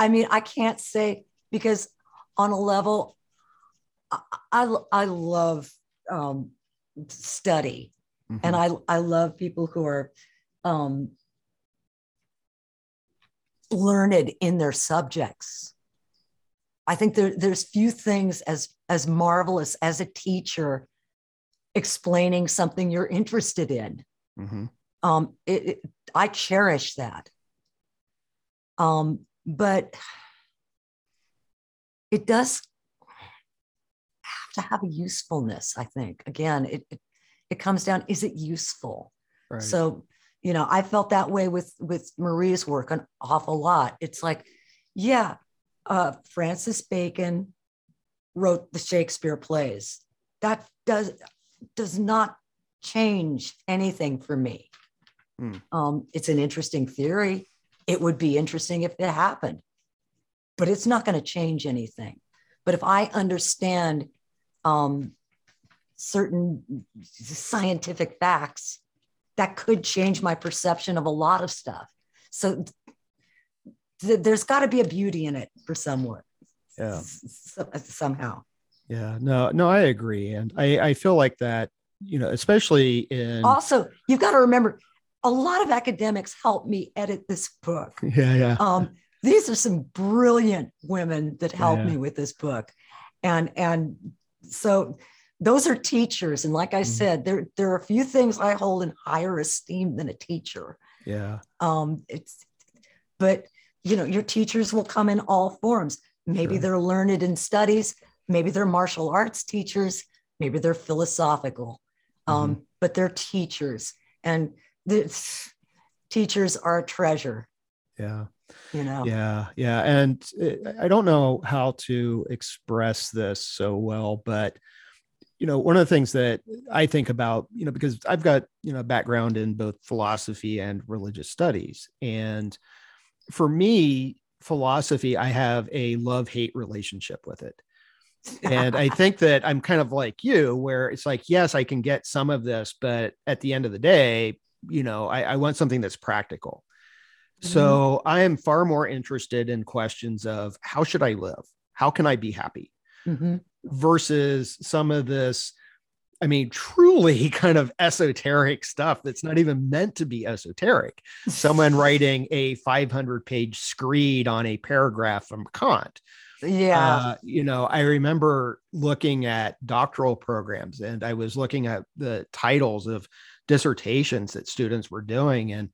I mean, I can't say because on a level, I, I, I love um, study mm-hmm. and I, I love people who are um, learned in their subjects. I think there, there's few things as, as marvelous as a teacher explaining something you're interested in. Mm-hmm. Um, it, it, I cherish that. Um, but it does have to have a usefulness, I think. Again, it, it, it comes down, is it useful? Right. So, you know, I felt that way with with Marie's work an awful lot. It's like, yeah, uh, Francis Bacon wrote the Shakespeare plays. That does does not change anything for me. Hmm. Um, it's an interesting theory. It would be interesting if it happened, but it's not going to change anything. But if I understand um, certain scientific facts, that could change my perception of a lot of stuff. So th- there's got to be a beauty in it for someone. Yeah. s- somehow. Yeah. No, no, I agree. And I, I feel like that, you know, especially in Also, you've got to remember a lot of academics helped me edit this book. yeah, yeah. Um, these are some brilliant women that helped Yeah. me with this book. And and so those are teachers. And like I Mhm. said, there, there are a few things I hold in higher esteem than a teacher. Yeah. Um, it's but you know, your teachers will come in all forms. Maybe Sure. they're learned in studies, maybe they're martial arts teachers, maybe they're philosophical, um, Mm-hmm. but they're teachers. And the teachers are a treasure, Yeah. you know. Yeah, yeah, and uh, I don't know how to express this so well, but you know, one of the things that I think about, you know, because I've got you know a background in both philosophy and religious studies, and for me, philosophy, I have a love hate relationship with it. And I think that I'm kind of like you, where it's like, yes, I can get some of this, but at the end of the day, you know, I, I want something that's practical. So I am far more interested in questions of how should I live? How can I be happy? Mhm. Versus some of this, I mean, truly kind of esoteric stuff that's not even meant to be esoteric. Someone writing a 500 page screed on a paragraph from Kant. Yeah. Uh, you know, I remember looking at doctoral programs and I was looking at the titles of dissertations that students were doing, and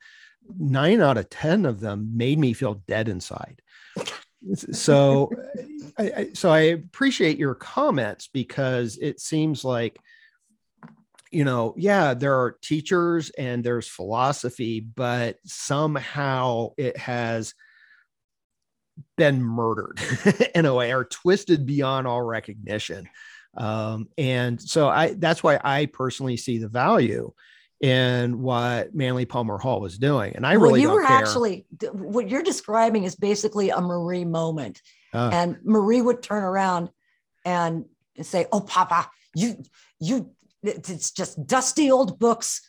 nine out of 10 of them made me feel dead inside. So, I, I, so I appreciate your comments because it seems like, you know, yeah, there are teachers and there's philosophy, but somehow it has been murdered in a way or twisted beyond all recognition. Um, and so I that's why I personally see the value in what Manly Palmer Hall was doing. And I well, really you were care. actually what you're describing is basically a Marie moment, Uh, and Marie would turn around and say, "Oh, Papa, you you it's just dusty old books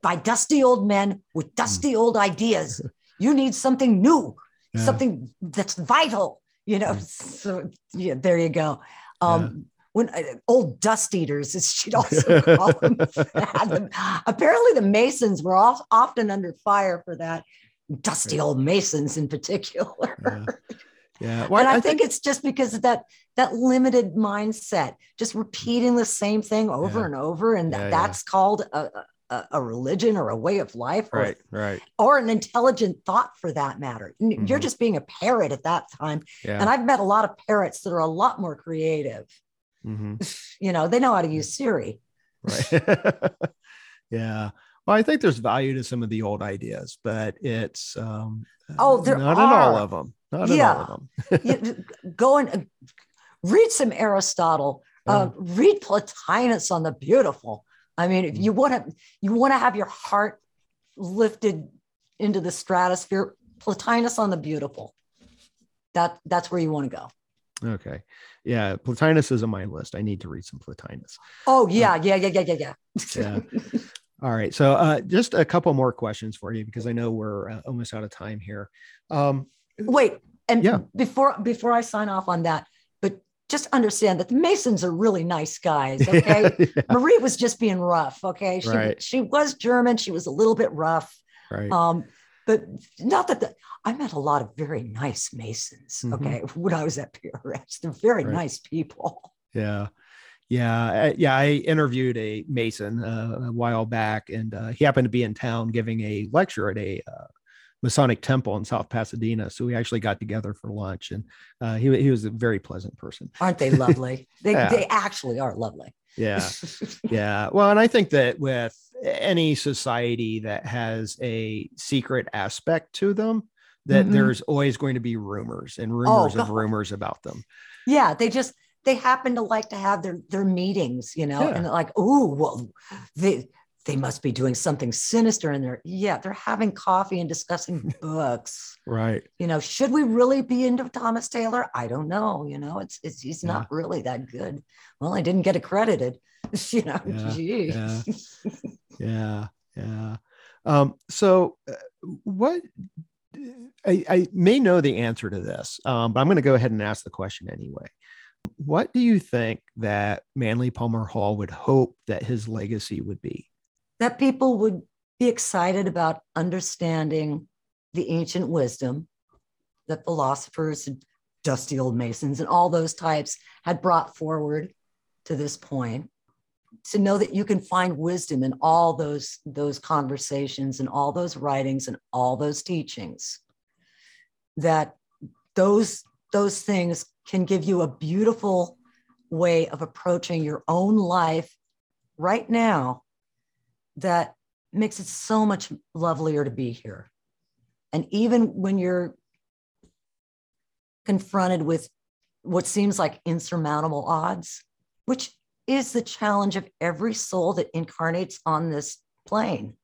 by dusty old men with dusty old ideas. You need something new, Yeah. something that's vital." You know, Yeah. so yeah, there you go. Um, When uh, old dust eaters, as she'd also call them, them. Apparently, the Masons were all, often under fire for that. Dusty old Masons, in particular. yeah. Yeah. Well, and I, think, it's just because of that that limited mindset, just repeating the same thing over Yeah. and over, and Yeah, that, yeah. that's called a, a, a religion or a way of life, or, right, right. or an intelligent thought, for that matter. N- You're just being a parrot at that time, and I've met a lot of parrots that are a lot more creative. Mhm. You know, they know how to use Siri. Right. yeah. Well, I think there's value to some of the old ideas, but it's um, Oh, there not in all of them. Not in all of them. Go and uh, read some Aristotle. Uh, read Plotinus on the beautiful. I mean, if you want to, you want to have your heart lifted into the stratosphere. Plotinus on the beautiful. That that's where you want to go. Okay. Yeah. Plotinus is on my list. I need to read some Plotinus. Oh yeah, yeah, yeah, yeah, yeah, yeah. Yeah. All right. So uh, just a couple more questions for you because I know we're uh, almost out of time here. Um, Wait, and Yeah. before before I sign off on that, but just understand that the Masons are really nice guys. Okay. yeah, Marie was just being rough. Okay. She, Right. she was German. She was a little bit rough. right. Um, but not that the, I met a lot of very nice Masons. Mhm. Okay. When I was at PRS, they're very Right. nice people. Yeah. Yeah. Yeah. I interviewed a Mason uh, a while back, and uh, he happened to be in town giving a lecture at a uh, Masonic Temple in South Pasadena. So we actually got together for lunch, and uh, he he was a very pleasant person. Aren't they lovely? they Yeah. they actually are lovely. Yeah, yeah. Well, and I think that with any society that has a secret aspect to them, that Mhm. there's always going to be rumors and rumors of rumors about them. yeah, they just they happen to like to have their their meetings, you know, Yeah. and like, oh, well, they they must be doing something sinister in there. Yeah, they're having coffee and discussing books. Right. You know, should we really be into Thomas Taylor? I don't know. You know, it's it's he's Yeah. not really that good. Well, I didn't get accredited. You know, Yeah, gee. yeah. Yeah. Yeah. Um, so uh, what I, I may know the answer to this, um, but I'm going to go ahead and ask the question anyway. What do you think that Manly Palmer Hall would hope that his legacy would be? That people would be excited about understanding the ancient wisdom that philosophers, and dusty old masons, and all those types had brought forward to this point. To know that you can find wisdom in all those, those conversations and all those writings and all those teachings. That those, those things can give you a beautiful way of approaching your own life right now that makes it so much lovelier to be here. And even when you're confronted with what seems like insurmountable odds, which is the challenge of every soul that incarnates on this plane,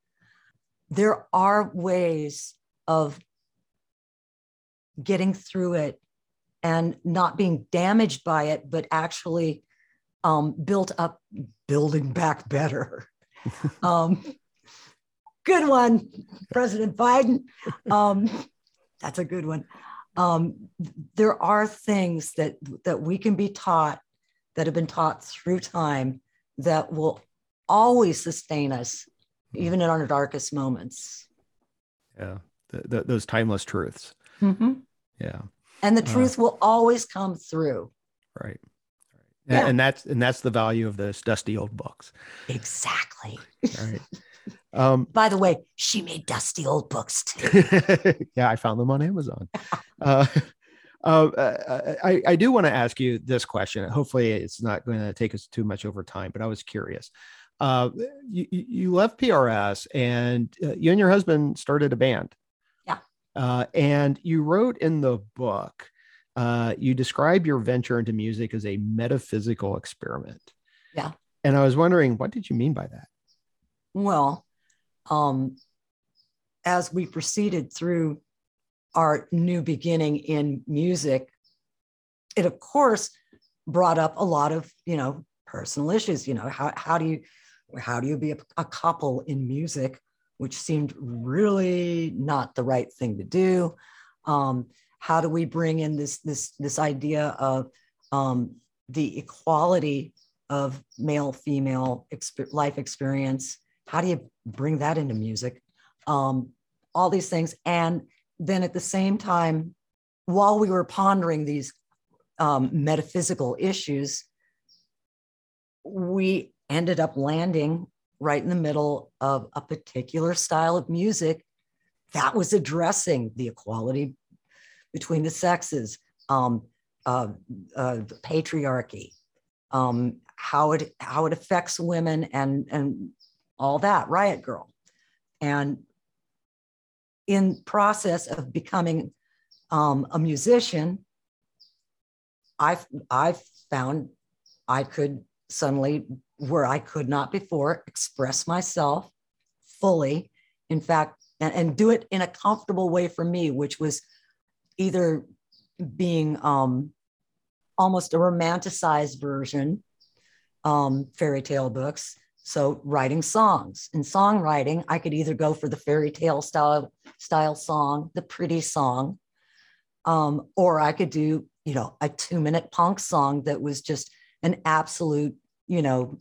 there are ways of getting through it and not being damaged by it, but actually um, built up, building back better. um, good one, President Biden. Um, that's a good one. Um, there are things that that we can be taught that have been taught through time that will always sustain us, even in our darkest moments. Yeah. Th- th- those timeless truths. Yeah. And the Uh. truth will always come through. Right. Yeah. And that's and that's the value of those dusty old books. Exactly. All right. Um, By the way, she made dusty old books too. yeah, I found them on Amazon. Uh, uh, uh, I, I do want to ask you this question. Hopefully, it's not going to take us too much over time, but I was curious. Uh, you, you left PRS and uh, you and your husband started a band. Yeah. Uh, and you wrote in the book, uh, you describe your venture into music as a metaphysical experiment. Yeah. And I was wondering, what did you mean by that? Well, um, as we proceeded through our new beginning in music, it of course brought up a lot of you know personal issues. You know how how do you how do you be a, a couple in music, which seemed really not the right thing to do. Um, how do we bring in this this this idea of um, the equality of male female exp- life experience? How do you bring that into music? Um, all these things, and then at the same time, while we were pondering these um, metaphysical issues, we ended up landing right in the middle of a particular style of music that was addressing the equality between the sexes, um, uh, uh, patriarchy, um, how it how it affects women, and and all that. Riot Girl, and in process of becoming um, a musician, I I found I could suddenly where I could not before express myself fully. In fact, and do it in a comfortable way for me, which was either being um, almost a romanticized version, um, fairy tale books. So writing songs in songwriting, I could either go for the fairy tale style style song, the pretty song, um, or I could do you know a two minute punk song that was just an absolute you know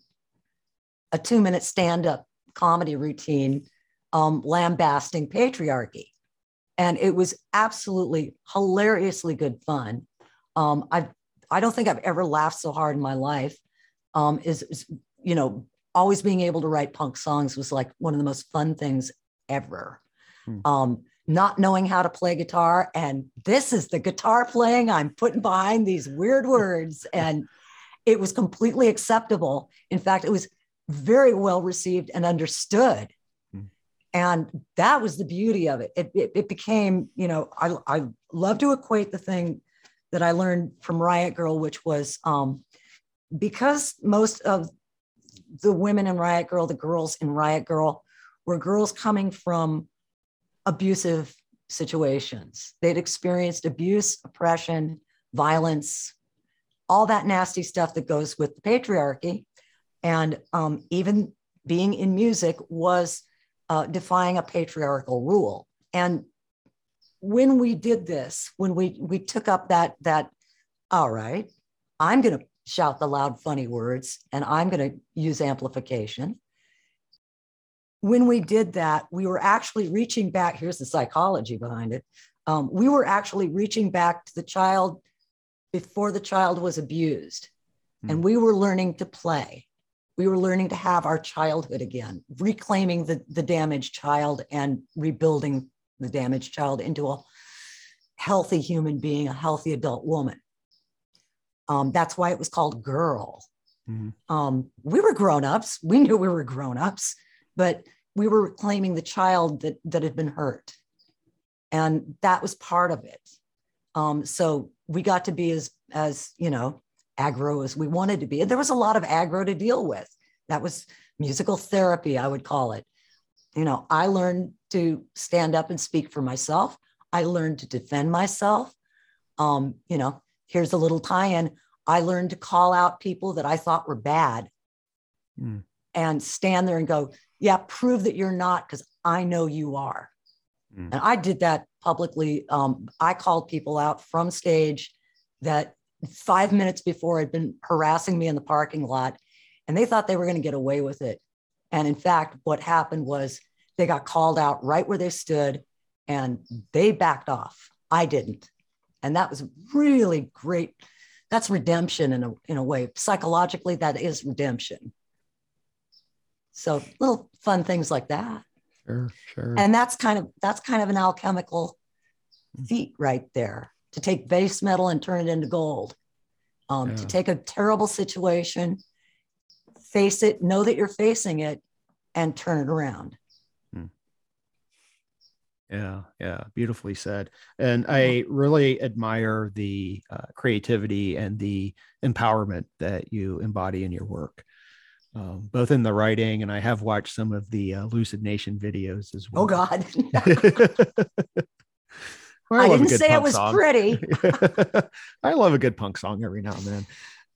a two minute stand up comedy routine um, lambasting patriarchy. And it was absolutely hilariously good fun. Um, I I don't think I've ever laughed so hard in my life. Um, is, is you know always being able to write punk songs was like one of the most fun things ever. Hmm. Um, not knowing how to play guitar. And this is the guitar playing I'm putting behind these weird words. And it was completely acceptable. In fact, it was very well received and understood. And that was the beauty of it. It, it. it, became, you know, I, I love to equate the thing that I learned from Riot Girl, which was um, because most of the women in Riot Girl, the girls in Riot Girl, were girls coming from abusive situations. They'd experienced abuse, oppression, violence, all that nasty stuff that goes with the patriarchy. And um, even being in music was uh, defying a patriarchal rule. And when we did this, when we we took up that that, all right, I'm going to shout the loud, funny words, and I'm going to use amplification. When we did that, we were actually reaching back. Here's the psychology behind it. Um, we were actually reaching back to the child before the child was abused, mm. and we were learning to play. We were learning to have our childhood again, reclaiming the, the damaged child and rebuilding the damaged child into a healthy human being, a healthy adult woman. Um, that's why it was called Girl. Mm-hmm. Um, we were grown ups. We knew we were grown ups, but we were claiming the child that, that had been hurt. And that was part of it. Um, so we got to be as, as, you know, aggro as we wanted to be. And there was a lot of aggro to deal with. That was musical therapy, I would call it. You know, I learned to stand up and speak for myself. I learned to defend myself. Um, you know, here's a little tie-in. I learned to call out people that I thought were bad mm. and stand there and go, yeah, prove that you're not because I know you are. Mm. And I did that publicly. Um, I called people out from stage that five minutes before had been harassing me in the parking lot, and they thought they were going to get away with it. And in fact, what happened was they got called out right where they stood and they backed off. I didn't. And that was really great. That's redemption in a, in a way. Psychologically, that is redemption. So little fun things like that. Sure, sure. And that's kind of that's kind of an alchemical hmm. feat right there to take base metal and turn it into gold. Um, yeah. To take a terrible situation, face it, know that you're facing it, and turn it around. Hmm. Yeah, yeah, beautifully said. And I really admire the uh, creativity and the empowerment that you embody in your work um, both in the writing and I have watched some of the uh, Lucid Nation videos as oh, well. Oh God. I, I didn't say it was song. pretty. I love a good punk song every now and then.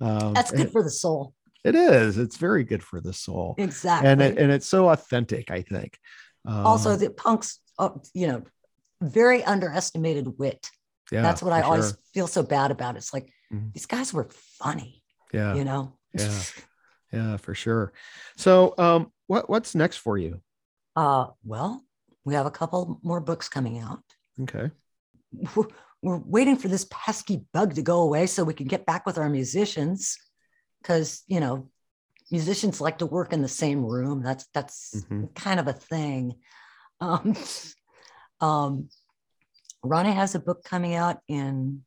Um, That's good for the soul. It is. It's very good for the soul. Exactly. And it, and it's so authentic, I think. Um, also, the punks, uh, you know, very underestimated wit. Yeah, That's what I sure. always feel so bad about. It's like mm-hmm. these guys were funny. Yeah. You know? Yeah yeah, for sure. So, um, what what's next for you? Uh, well, we have a couple more books coming out. Okay. We're, we're waiting for this pesky bug to go away so we can get back with our musicians, because you know, musicians like to work in the same room. That's that's mm-hmm. kind of a thing. Um, um, Ronnie has a book coming out in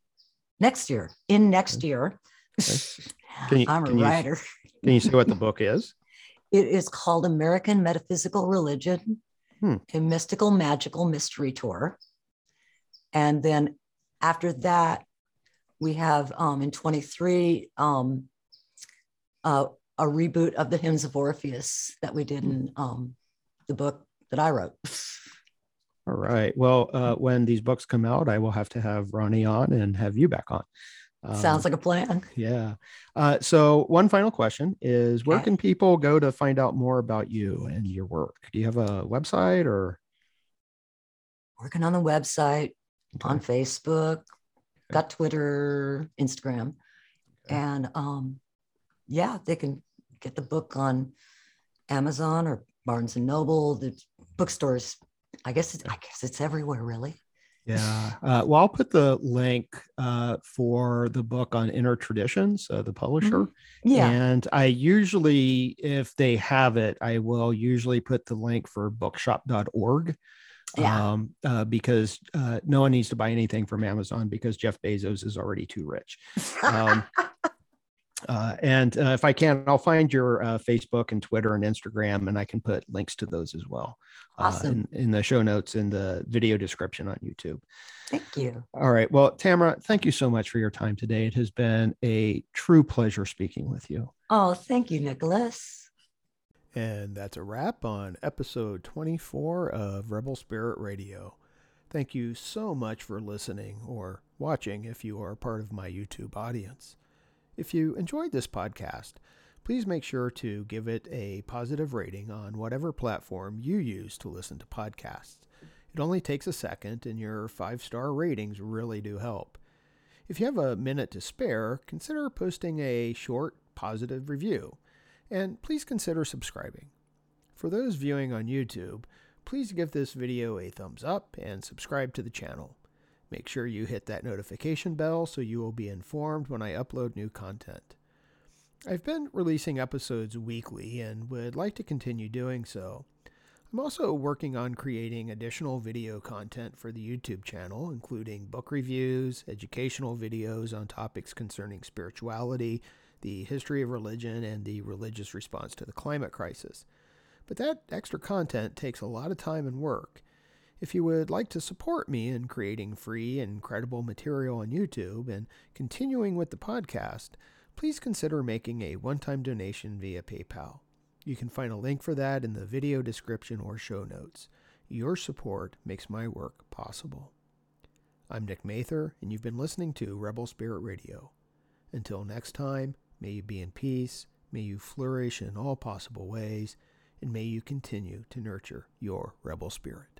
next year. In next year. Okay. You, I'm a writer. Can you say what the book is? It is called American Metaphysical Religion, hmm. a mystical magical mystery tour. And then after that, we have um, in 23 um, uh, a reboot of the Hymns of Orpheus that we did in um, the book that I wrote. All right. Well, uh, when these books come out, I will have to have Ronnie on and have you back on. Um, Sounds like a plan. Yeah. Uh, so, one final question is where can people go to find out more about you and your work? Do you have a website or? Working on the website, okay. on Facebook, okay. got Twitter, Instagram. Okay. And um, yeah, they can get the book on Amazon or Barnes and Noble, the bookstores. I guess it's, I guess it's everywhere, really. Yeah. Uh, well, I'll put the link uh, for the book on Inner Traditions, uh, the publisher. Mm-hmm. Yeah. And I usually, if they have it, I will usually put the link for bookshop.org. Yeah. Um, uh, because uh, no one needs to buy anything from Amazon because Jeff Bezos is already too rich. Um, uh, and uh, if I can, I'll find your uh, Facebook and Twitter and Instagram, and I can put links to those as well uh, Awesome. in, in the show notes in the video description on YouTube. Thank you. All right. Well, Tamra, thank you so much for your time today. It has been a true pleasure speaking with you. Oh, thank you, Nicholas. And that's a wrap on episode 24 of Rebel Spirit Radio. Thank you so much for listening or watching if you are part of my YouTube audience. If you enjoyed this podcast, please make sure to give it a positive rating on whatever platform you use to listen to podcasts. It only takes a second, and your five star ratings really do help. If you have a minute to spare, consider posting a short, positive review, and please consider subscribing. For those viewing on YouTube, please give this video a thumbs up and subscribe to the channel. Make sure you hit that notification bell so you will be informed when I upload new content. I've been releasing episodes weekly and would like to continue doing so. I'm also working on creating additional video content for the YouTube channel, including book reviews, educational videos on topics concerning spirituality, the history of religion, and the religious response to the climate crisis. But that extra content takes a lot of time and work. If you would like to support me in creating free and credible material on YouTube and continuing with the podcast, please consider making a one time donation via PayPal. You can find a link for that in the video description or show notes. Your support makes my work possible. I'm Nick Mather, and you've been listening to Rebel Spirit Radio. Until next time, may you be in peace, may you flourish in all possible ways, and may you continue to nurture your rebel spirit.